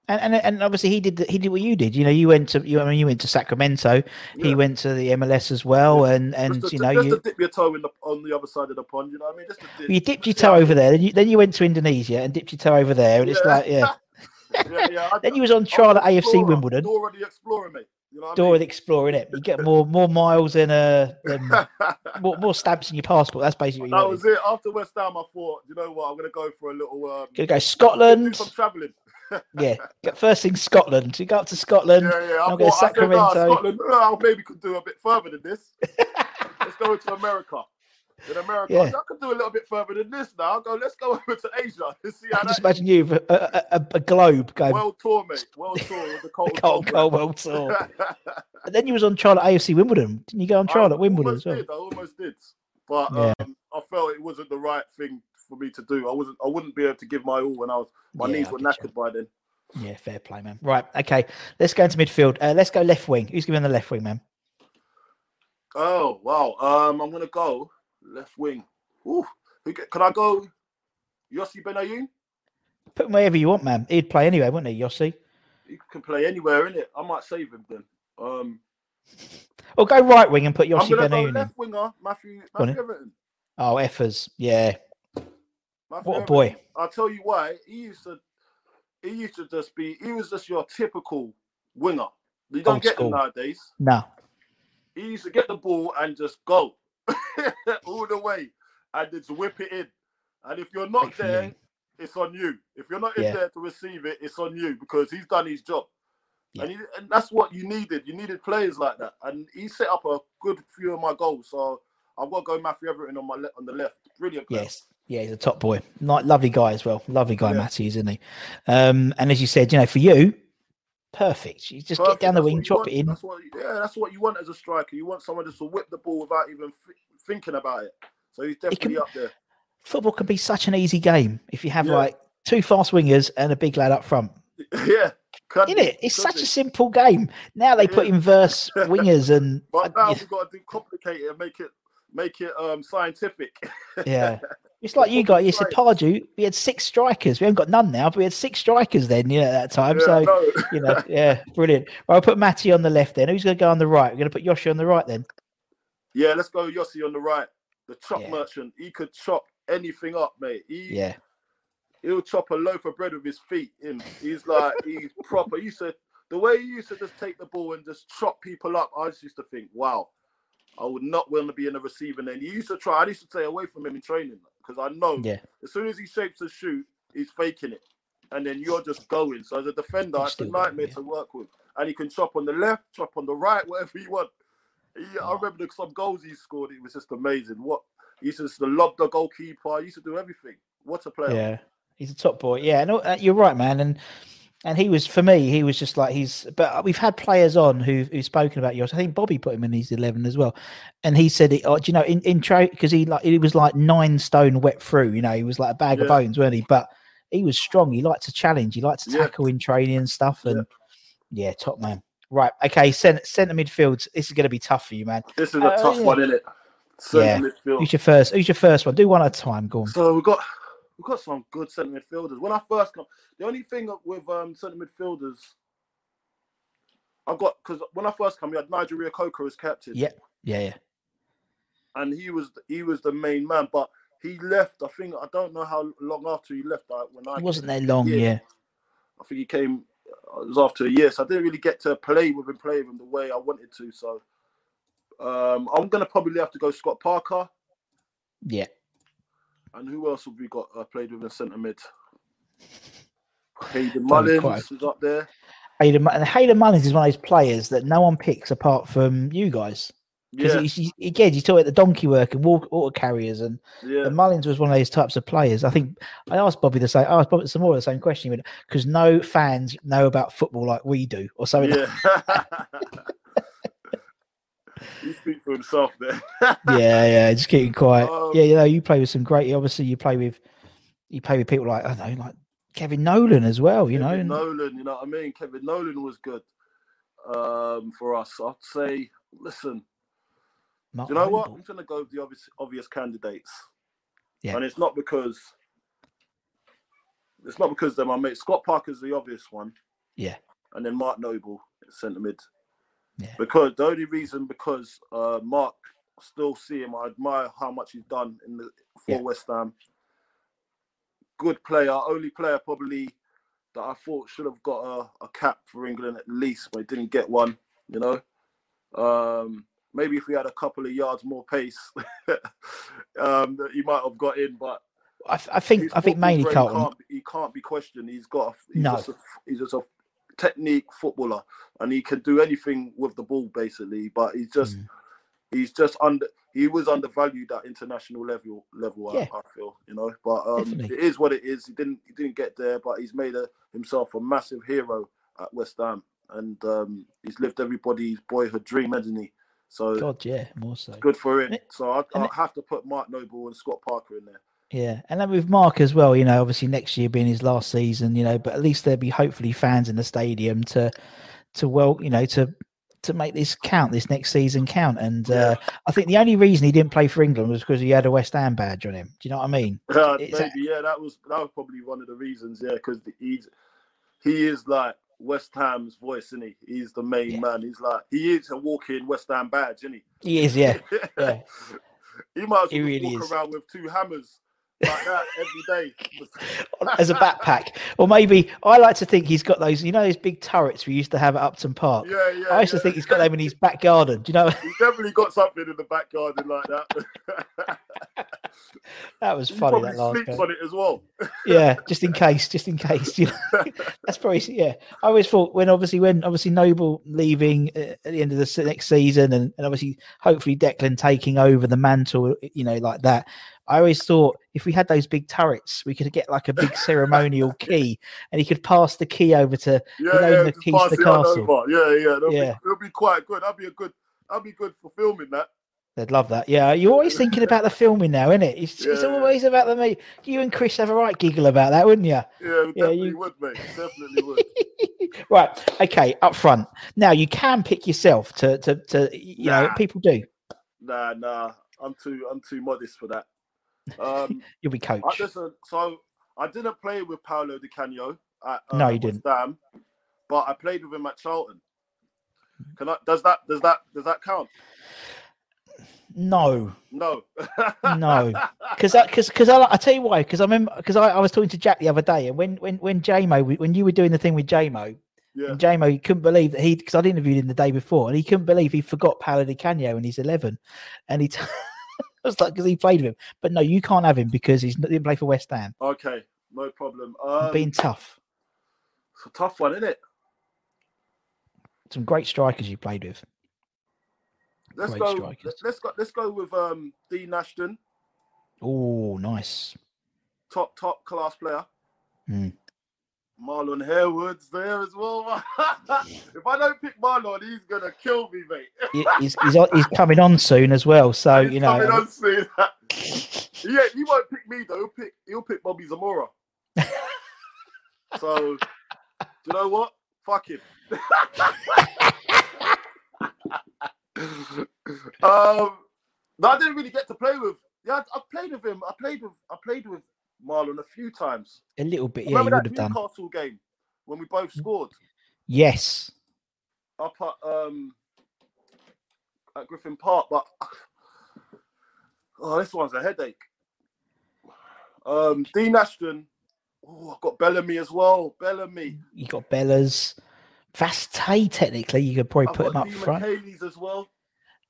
And, and and obviously he did the, he did what you did. You know, you went to you I mean you went to Sacramento. He went to the MLS as well, and and just you know just you to dip your toe in the on the other side of the pond. You know what I mean? Just dip, you dipped your toe over there. Then you then you went to Indonesia and dipped your toe over there, and it's like yeah. yeah, yeah. I- Then you was on trial at AFC explorer. Wimbledon. The Explorer, mate. You know Door of the exploring it. You get more more miles than uh than, more, more stamps in your passport. That's basically what that was it. After West Ham, I thought, you know what? I'm gonna go for a little. Um, Gonna go do Scotland. some travelling. Yeah, first thing Scotland. You go up to Scotland. Yeah, yeah. I I'll go thought, I said, Sacramento. Scotland. Oh, maybe could do a bit further than this. Let's go to America. In America, Yeah. I could do a little bit further than this now. I Go, let's go over to Asia and see how I just imagine you a, a, a, globe going world tour, mate. World tour with the the Cold Cold World Tour. And then you was on trial at AFC Wimbledon. Didn't you go on trial I at Wimbledon almost as well? Did, I almost did, but Yeah. um, I felt it wasn't the right thing for me to do. I wasn't. I wouldn't be able to give my all when I was. My Yeah, knees were get you. knackered by then. Yeah, fair play, man. Right, okay. Let's go into midfield. Uh, let's go left wing. Who's giving the left wing, man? Oh wow. Um, I'm gonna go left wing. Ooh, who get- can I go? Yossi Benayoun. Put him wherever you want, man. He'd play anyway, wouldn't he, Yossi? He can play anywhere in it. I might save him then. Um, Or go right wing and put I'm Yossi gonna Benayoun in. left winger Matthew Matthew. Etherington. Oh, Effers. Yeah. Matthew What a boy. I'll tell you why. He used to. He used to just be. He was just your typical winger. You don't Old get school. them nowadays. No. he used to get the ball and just go all the way and just whip it in. And if you're not there, it's on you. If you're not in Yeah. there to receive it, it's on you because he's done his job. Yeah. And, he, and that's what you needed. You needed players like that. And he set up a good few of my goals. So I've got to go Matthew Etherington on my le- on the left. Brilliant. player. Yes. Yeah, he's a top boy. Ni- lovely guy as well. Lovely guy, Yeah. Matty, isn't he? Um, and as you said, you know, for you, perfect. You just Perfect. get down the That's wing, chop want. it in. That's what, yeah, that's what you want as a striker. You want someone just to whip the ball without even thinking about it. So he's definitely can- up there. Football can be such an easy game if you have Yeah. like two fast wingers and a big lad up front. yeah. Isn't it? It's such be. a simple game. Now they It put inverse wingers and But now yeah, we've got to complicate it and make it make it um scientific. yeah. It's like you got. You said Pardew. We had six strikers. We haven't got none now, but we had six strikers then. You know, at that time. Yeah, so no. you know, yeah, brilliant. Well, I'll put Matty on the left then. Who's going to go on the right? We're going to put Yossi on the right then. yeah, let's go Yossi on the right. The chop Yeah. merchant. He could chop anything up, mate. He Yeah, he'll chop a loaf of bread with his feet in. He's like he's proper. He used to the way he used to just take the ball and just chop people up. I just used to think, wow, I would not want to be in the receiving end. He used to try. I used to stay away from him in training because I know yeah. as soon as he shapes a shoot, he's faking it. And then you're just going. So as a defender, it's a nightmare yeah. to work with. And he can chop on the left, chop on the right, whatever you want. He, I Oh. remember the, some goals he scored. It was just amazing. What he used to lob the goalkeeper. He used to do everything. What a player. Yeah, he's a top boy. Yeah, uh, you're right, man. And And he was for me, he was just like he's. But we've had players on who who've spoken about yours. I think Bobby put him in his eleven as well, and he said, it, oh, "Do you know in intro because he like he was like nine stone wet through. You know, he was like a bag of bones, weren't he? But he was strong. He liked to challenge. He liked to Yeah. tackle in training and stuff. And yeah, top man. Right. Okay. Centre, centre midfield. This is going to be tough for you, man. This is a Uh, tough yeah. one, isn't it? Yeah. midfield. Who's your first? Who's your first one? Do one at a time. Go on. So we've got we've got some good centre midfielders. When I first come, the only thing with um, centre midfielders, I've got because when I first come, we had Nigel Coco as captain, Yeah. Yeah. Yeah. and he was he was the main man. But he left. I think I don't know how long after he left. I, when I It wasn't there long. Yeah. Yeah. I think he came. uh, It was after a year, so I didn't really get to play with him, play with him the way I wanted to. So um, I'm gonna probably have to go Scott Parker. Yeah. And who else have we got uh, played with in centre mid? Hayden Mullins is up there. Hayden, and Hayden Mullins is one of those players that no one picks apart from you guys. Because Yeah, again, you talk about the donkey work and walk, auto carriers, and, yeah, and Mullins was one of those types of players. I think I asked Bobby the same. I asked Bobby some more of the same question because no fans know about football like we do, or something. yeah. he speaks for himself there. yeah, yeah, just keeping quiet. Um, yeah, you know, you play with some great. Obviously, you play with you play with people like I don't know, like Kevin Nolan as well. You know, Kevin and- Nolan, you know what I mean? Kevin Nolan was good um, for us. I'd say, listen, Mark do you know what? I'm going to go with the obvious, obvious candidates. Yeah. And it's not because it's not because they're my mates. Scott Parker's the obvious one. Yeah. And then Mark Noble, centre mid. Yeah. Because the only reason because uh, Mark still see him. I admire how much he's done in the for Yeah. West Ham. Good player, only player probably that I thought should have got a, a cap for England at least, but he didn't get one. You know, um, maybe if we had a couple of yards more pace, um, that he might have got in. But I, th- I think I think mainly Carlton. Can't, he can't be questioned. He's got. A, he's, No. just a, he's just a technique footballer, and he can do anything with the ball basically. But he's just. Mm. He's just under. He was undervalued at international level. Level, Yeah. I, I feel, you know. But um, it is what it is. He didn't. He didn't get there, but he's made a, himself a massive hero at West Ham, and um, he's lived everybody's boyhood dream, hasn't he? So God, yeah, more so. good for him. It- So I, I have to put Mark Noble and Scott Parker in there. Yeah, and then with Mark as well, you know, obviously next year being his last season, you know, but at least there'll be hopefully fans in the stadium to, to well, you know, to to make this count, this next season count. And uh, I think the only reason he didn't play for England was because he had a West Ham badge on him. Do you know what I mean? Uh, maybe, yeah, that was that was probably one of the reasons. Yeah, because he's he is like West Ham's voice, isn't he? He's the main Yeah. man. He's like he is a walking West Ham badge, isn't he? He is, yeah, yeah. he might as He well really walk is. around with two hammers like that every day. as a backpack, or maybe I like to think he's got those, you know, those big turrets we used to have at Upton Park. yeah, yeah. I used to think he's got them in his back garden. Do you know? He's definitely got something in the back garden like that. that was funny. That last sleeps game. on it as well. yeah, just in case, just in case. You know, that's probably yeah. I always thought when obviously when obviously Noble leaving uh, at the end of the next season, and, and obviously hopefully Declan taking over the mantle, you know, like that. I always thought if we had those big turrets, we could get like a big ceremonial key, and he could pass the key over to. Yeah, know, yeah, the keys to the castle. over. Yeah, yeah, that'll, Yeah. Be, it'll be quite good. That'd be a good. That'll be good for filming that. They'd love that. Yeah, you're always thinking about the filming now, isn't it? It's, it's always about the me. You and Chris have a right giggle about that, wouldn't you? Yeah, Yeah, definitely you- would, mate. Definitely would. right. Okay. Up front. Now you can pick yourself to to to you know people do. Nah, nah. I'm too. I'm too modest for that. Um, You'll be coach. I, listen, so I didn't play with Paolo Di Canio at uh, No, you didn't. Ham, but I played with him at Charlton. Can I? Does that? Does that? Does that count? No, No. no, because because because I, I tell you why. Because I remember because I, I was talking to Jack the other day, and when when when JMO when you were doing the thing with JMO, Yeah. and JMO he couldn't believe that he because I'd interviewed him the day before, and he couldn't believe he forgot Paolo Di Canio and he's eleven, and he. T- was like, because he played with him, but no, you can't have him because he's not, he didn't play for West Ham. Okay. No problem. Um, Being tough, it's a tough one, isn't it? some great strikers you played with. Let's Great go. strikers. Let's go. Let's go with um, Dean Ashton, Oh, nice. top top class player. Mm. Marlon Harewood's there as well. if I don't pick Marlon, he's gonna kill me, mate. He's, he's he's coming on soon as well. So He's you coming know, on soon. yeah, he won't pick me though. He'll pick he'll pick Bobby Zamora. so, do you know what? Fuck him. um, no, I didn't really get to play with. Yeah, I, I played with him. I played with. I played with Marlon a few times. a little bit. Yeah, you Remember would that have done. Newcastle game when we both scored Yes. up at um at Griffin Park, but oh, this one's a headache. Um, Dean Ashton. Oh, I've got Bellamy as well. Bellamy. You got Bellas. Vaz Tê, technically, you could probably I've put him up front. Michele's as well.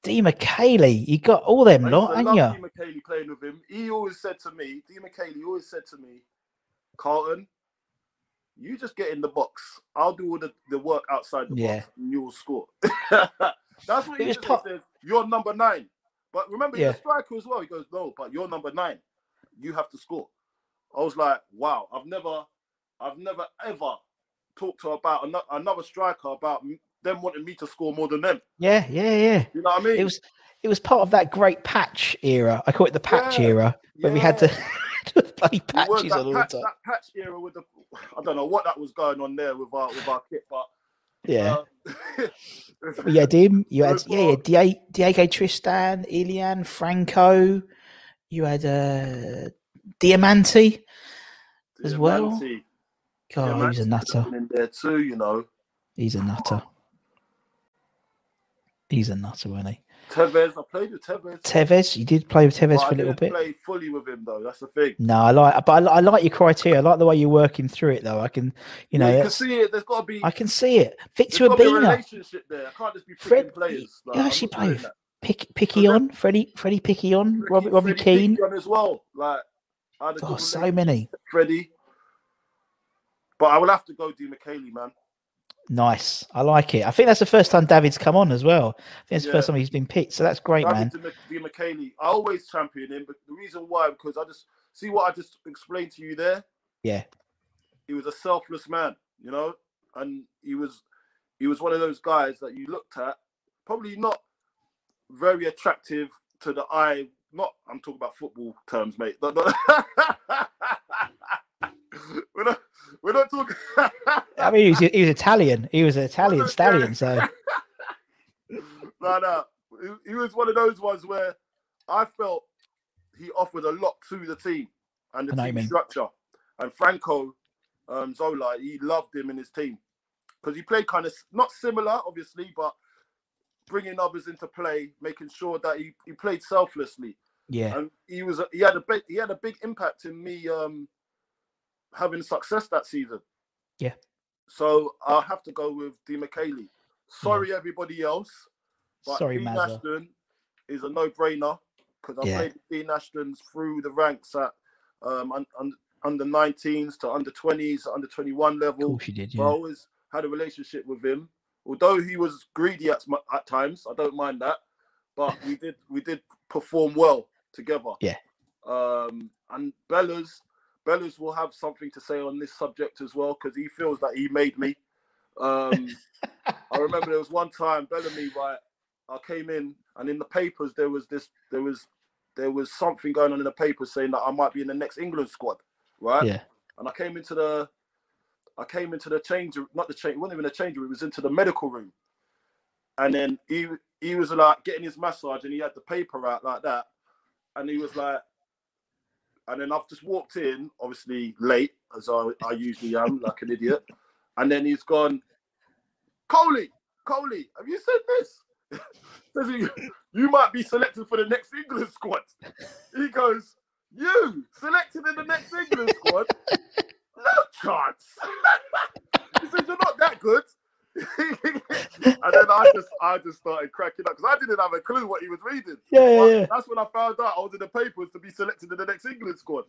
Di Michele, you got all them I lot, ain't you? Di Michele playing with him. He always said to me, Di Michele always said to me, Carlton, you just get in the box. I'll do all the, the work outside the Yeah. box and you'll score. That's what he was says. says, You're number nine. But remember, Yeah. he's a striker as well. He goes, No, but you're number nine. You have to score. I was like, Wow, I've never, I've never ever talked to about another striker about them wanting me to score more than them. Yeah, yeah, yeah. You know what I mean? It was it was part of that great patch era. I call it the patch Yeah, era, where we had to yeah. bloody patches that all patch, the time. that patch era with the I don't know what that was going on there with our with our kit, but Yeah. uh, you had him. You had yeah, yeah. Diego, Tristan, Ilan, Franco. You had uh, Diamanti as well. Diamanti- God, he was a nutter. in there too, you know. He's a nutter. He's a nutter, wasn't he? Tevez, I played with Tevez. Tevez, you did play with Tevez but for a little didn't bit. play fully with him though. That's the thing. No, I like, but I, I like your criteria. I like the way you're working through it, though. I can, you know, you can see it. There's got to be. I can see it. Victor to be a Obinna, relationship there. I can't just be Fred- players. Like, you actually not play that. Pick, Piquionne, Freddie, Freddie Piquionne, Freddie- Robbie, Robbie Keane. As well. Like, I had Oh, so many. Freddie. But I will have to go do McKaylee, man. Nice. I like it. I think that's the first time David's come on as well. I think it's the first time he's been picked. So that's great, man. David Di Michele. I always champion him, but the reason why because I just see what I just explained to you there. Yeah. He was a selfless man, you know, and he was he was one of those guys that you looked at, probably not very attractive to the eye. Not I'm talking about football terms, mate. Not- we're not talking. I mean, he was, he was Italian. He was an Italian stallion. So no, no. He, he was one of those ones where I felt he offered a lot to the team and the I know what you team mean. structure. And Franco um, Zola, he loved him in his team because he played kind of not similar, obviously, but bringing others into play, making sure that he, he played selflessly. yeah, And he was a- he had a big he had a big impact in me um, having success that season. Yeah. So I'll have to go with Di Michele. Sorry, everybody else. But sorry, Dean Mazza. Ashton is a no-brainer because I Yeah. played Dean Ashton's through the ranks at um, un, un, under 19s to under 20s, under 21 Of level. you did. So I always had a relationship with him. Although he was greedy at, at times, I don't mind that. But we did we did perform well together. Yeah. Um, and Bellas, Bellas will have something to say on this subject as well because he feels that he made me. Um, I remember there was one time Bellamy, right? I came in and in the papers there was this, there was, there was something going on in the papers saying that I might be in the next England squad, right? Yeah. And I came into the, I came into the change, not the change, it wasn't even a change room, it was into the medical room. And then he he was like getting his massage and he had the paper out like that. And he was like, and then I've just walked in, obviously late, as I, I usually am, like an idiot. And then he's gone, Coley, Coley, have you said this? Says he, you might be selected for the next England squad. He goes, you selected in the next England squad? No chance. he said, you're not that good. and then I just I just started cracking up because I didn't have a clue what he was reading. Yeah, yeah, yeah. That's when I found out I was in the papers to be selected in the next England squad.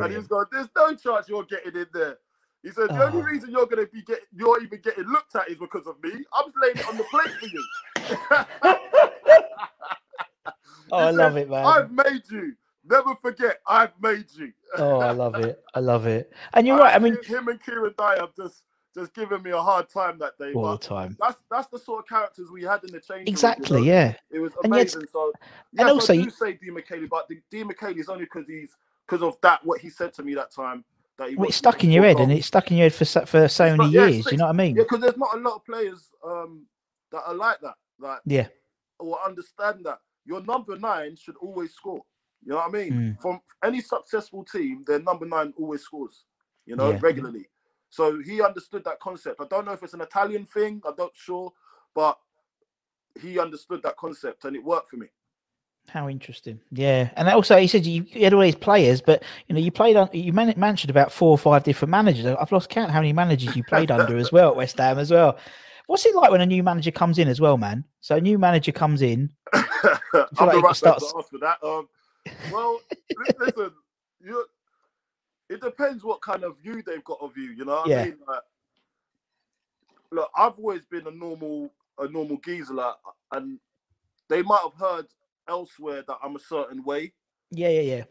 And he was going, "There's no chance you're getting in there." He said, "The only Oh. reason you're going to be get, you're even getting looked at is because of me. I'm just laying it on the plate for you." Oh, I He love it, man. I've made you. never forget, I've made you. Oh, I love it. I love it. And you're right. I mean, him and Kieran Dyer have just just given me a hard time that day. all the time. That's that's the sort of characters we had in the change. room, you Exactly. know? Yeah. It was And yet- amazing. so and also I you- say Di Michele, but the- Di Michele is only because he's because of that what he said to me that time. That he Well, it's stuck in your head, and it's stuck in your head for so- for so It's many not- yeah, years. it's- you know what I mean? Yeah, because there's not a lot of players um, that are like that. Like Yeah. or understand that your number nine should always score. You know what I mean? Mm. From any successful team, their number nine always scores. You know, Yeah. regularly. So he understood that concept. I don't know if it's an Italian thing. I'm not sure, but he understood that concept and it worked for me. How interesting. Yeah, and also he said you, you had all these players, but you know you played on you man- mentioned about four or five different managers. I've lost count how many managers you played under as well at West Ham as well. What's it like when a new manager comes in as well, man? So a new manager comes in. I'm like the right starts- to ask for that. Um, well, listen, you. It depends what kind of view they've got of you. You know what Yeah. I mean? Like, look, I've always been a normal, a normal geezer, like, and they might have heard elsewhere that I'm a certain way. Yeah, yeah, yeah.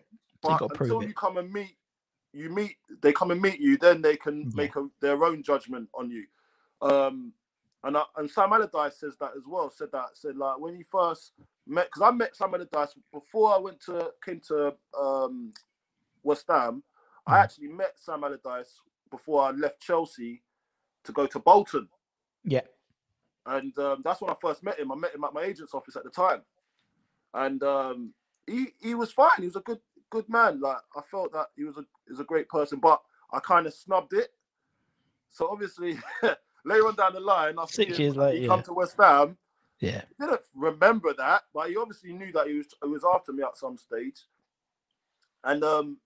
You But prove until you come and meet, you meet, they come and meet you, then they can Yeah. make a, their own judgment on you. Um, and I, and Sam Allardyce says that as well. Said that said like when he first met, because I met Sam Allardyce before I went to came to um, West Ham. I Mm. actually met Sam Allardyce before I left Chelsea to go to Bolton, Yeah, and um, that's when I first met him. I met him at my agent's office at the time, and um, he he was fine. He was a good good man. Like I felt that he was a he was a great person, but I kind of snubbed it. So obviously later on down the line, I see Six him, years later, he yeah. come to West Ham. yeah, He didn't remember that, but he obviously knew that he was he was after me at some stage. And um,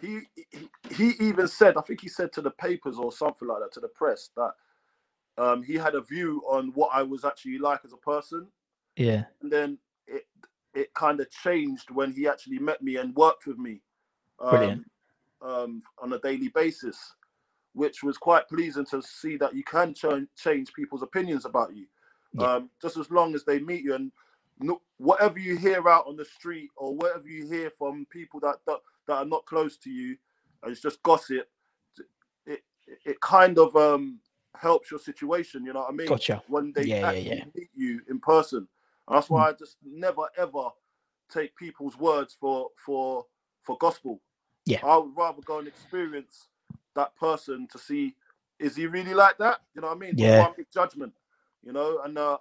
he, he even said, I think he said to the papers or something like that to the press that um, he had a view on what I was actually like as a person yeah. and then it it kind of changed when he actually met me and worked with me um, Brilliant. um, on a daily basis, which was quite pleasing to see that you can ch- change people's opinions about you, Yeah. um, just as long as they meet you and no, whatever you hear out on the street or whatever you hear from people that that, that are not close to you, and it's just gossip. It it, kind of um, helps your situation. You know what I mean? Gotcha. When they Yeah, yeah, actually yeah. meet you in person. And that's why I just never ever take people's words for for for gospel. Yeah. I would rather go and experience that person to see is he really like that? You know what I mean? Yeah. Before I make judgment. You know, and uh,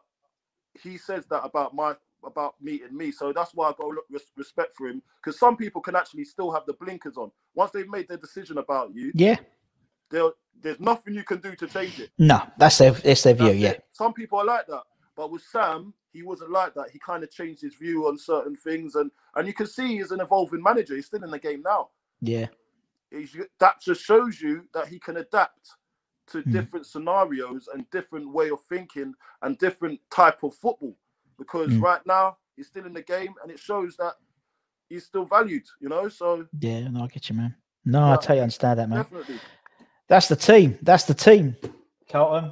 he says that about my about meeting me, so that's why I got look res- respect for him because some people can actually still have the blinkers on once they've made their decision about you. Yeah. there- There's nothing you can do to change it. No, that's their that's their view. That's Yeah, it. Some people are like that. But with Sam, he wasn't like that. He kind of changed his view on certain things. And and you can see he's an evolving manager. He's still in the game now. yeah, He's, that just shows you that he can adapt to Mm. different scenarios and different way of thinking and different type of football. Because Mm. right now he's still in the game and it shows that he's still valued, you know? So yeah. No, I get you, man. No, I Yeah. totally understand that, man. definitely. That's the team. That's the team. Carlton.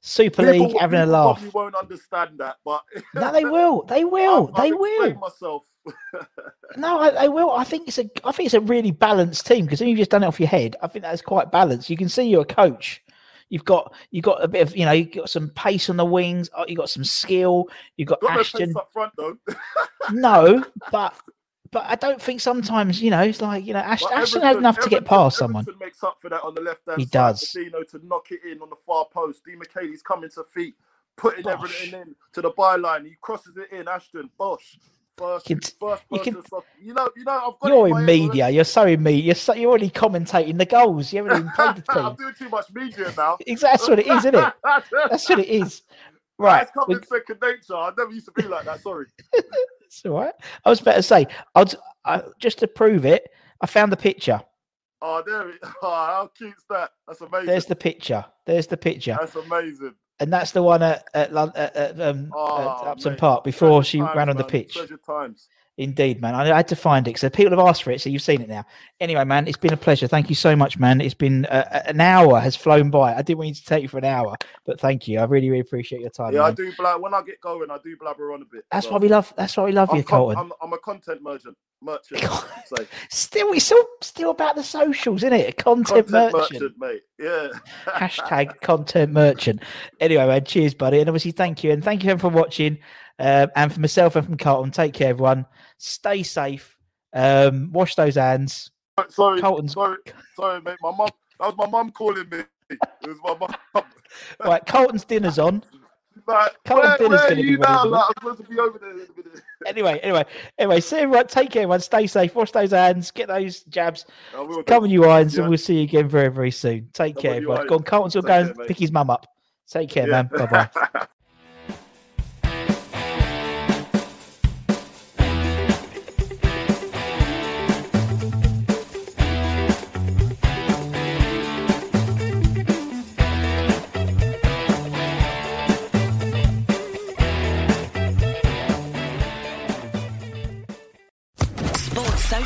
Super League having a laugh. probably won't understand that, but No, they will. They will. I've- they I've will. myself. No, I, they will. I think it's a. I think it's a really balanced team because you've just done it off your head. I think that's quite balanced. You can see you're a coach. You've got you've got a bit of you know you've got some pace on the wings. oh, You've got some skill. You've got Got no Ashton. pace up front though. No, but but I don't think sometimes you know it's like you know Ashton, But Ashton had Everton- enough to get Everton- past someone. Everton makes up for that on the left hand He side. does. Dino to knock it in on the far post. Di Michele's coming to feet, putting Bosh. everything in to the byline. He crosses it in. Ashton Bosch. First, you can, first you, can you know, you know, I've You're in media. You're so in media. You're, so, you're already commentating the goals. You haven't even played the already. I'm doing too much media now. Exactly. That's what it is, isn't it? That's what it is. Right. It's coming we- second nature. I never used to be like that. Sorry. It's all right. I was about to say, I'll, I, just to prove it, I found the picture. Oh, there it. Oh, how cute's that? That's amazing. There's the picture. There's the picture. That's amazing. And that's the one at, at, at, at, um, Oh, at. Park before Treasure she times, ran on the man. pitch. Treasure times. Indeed, man. I had to find it because people have asked for it, so you've seen it now. Anyway, man, it's been a pleasure. Thank you so much, man. It's been uh, an hour has flown by. I didn't want you to take you for an hour, but thank you. I really, really appreciate your time. Yeah, I do blab when I get going. I do blabber on a bit. That's so. why we love. That's why we love I'm, you, Carlton. I'm, I'm a content merchant. Merchant. say. Still, it's all still about the socials, isn't it? Content, Content merchant. merchant, mate. Yeah. Hashtag content merchant. Anyway, man, cheers, buddy. And obviously, thank you. And thank you for watching. Um, and for myself and from Carlton, take care, everyone. Stay safe. Um, wash those hands. sorry, Carlton's- sorry, sorry, mate. My mum. That was my mum calling me. It was my mum. Right, Carlton's dinner's on. Like, where, dinner's where are you now? Like, I'm supposed to be over there in a minute. Anyway, anyway, anyway, see everyone. Take care, everyone. Stay safe. Wash those hands. Get those jabs. I will do. Come on, you irons, Yeah. and we'll see you again very, very soon. Take Come care, on, everyone. Go on. Carlton's will go and pick his mum up. Take care, Yeah. man. Bye bye.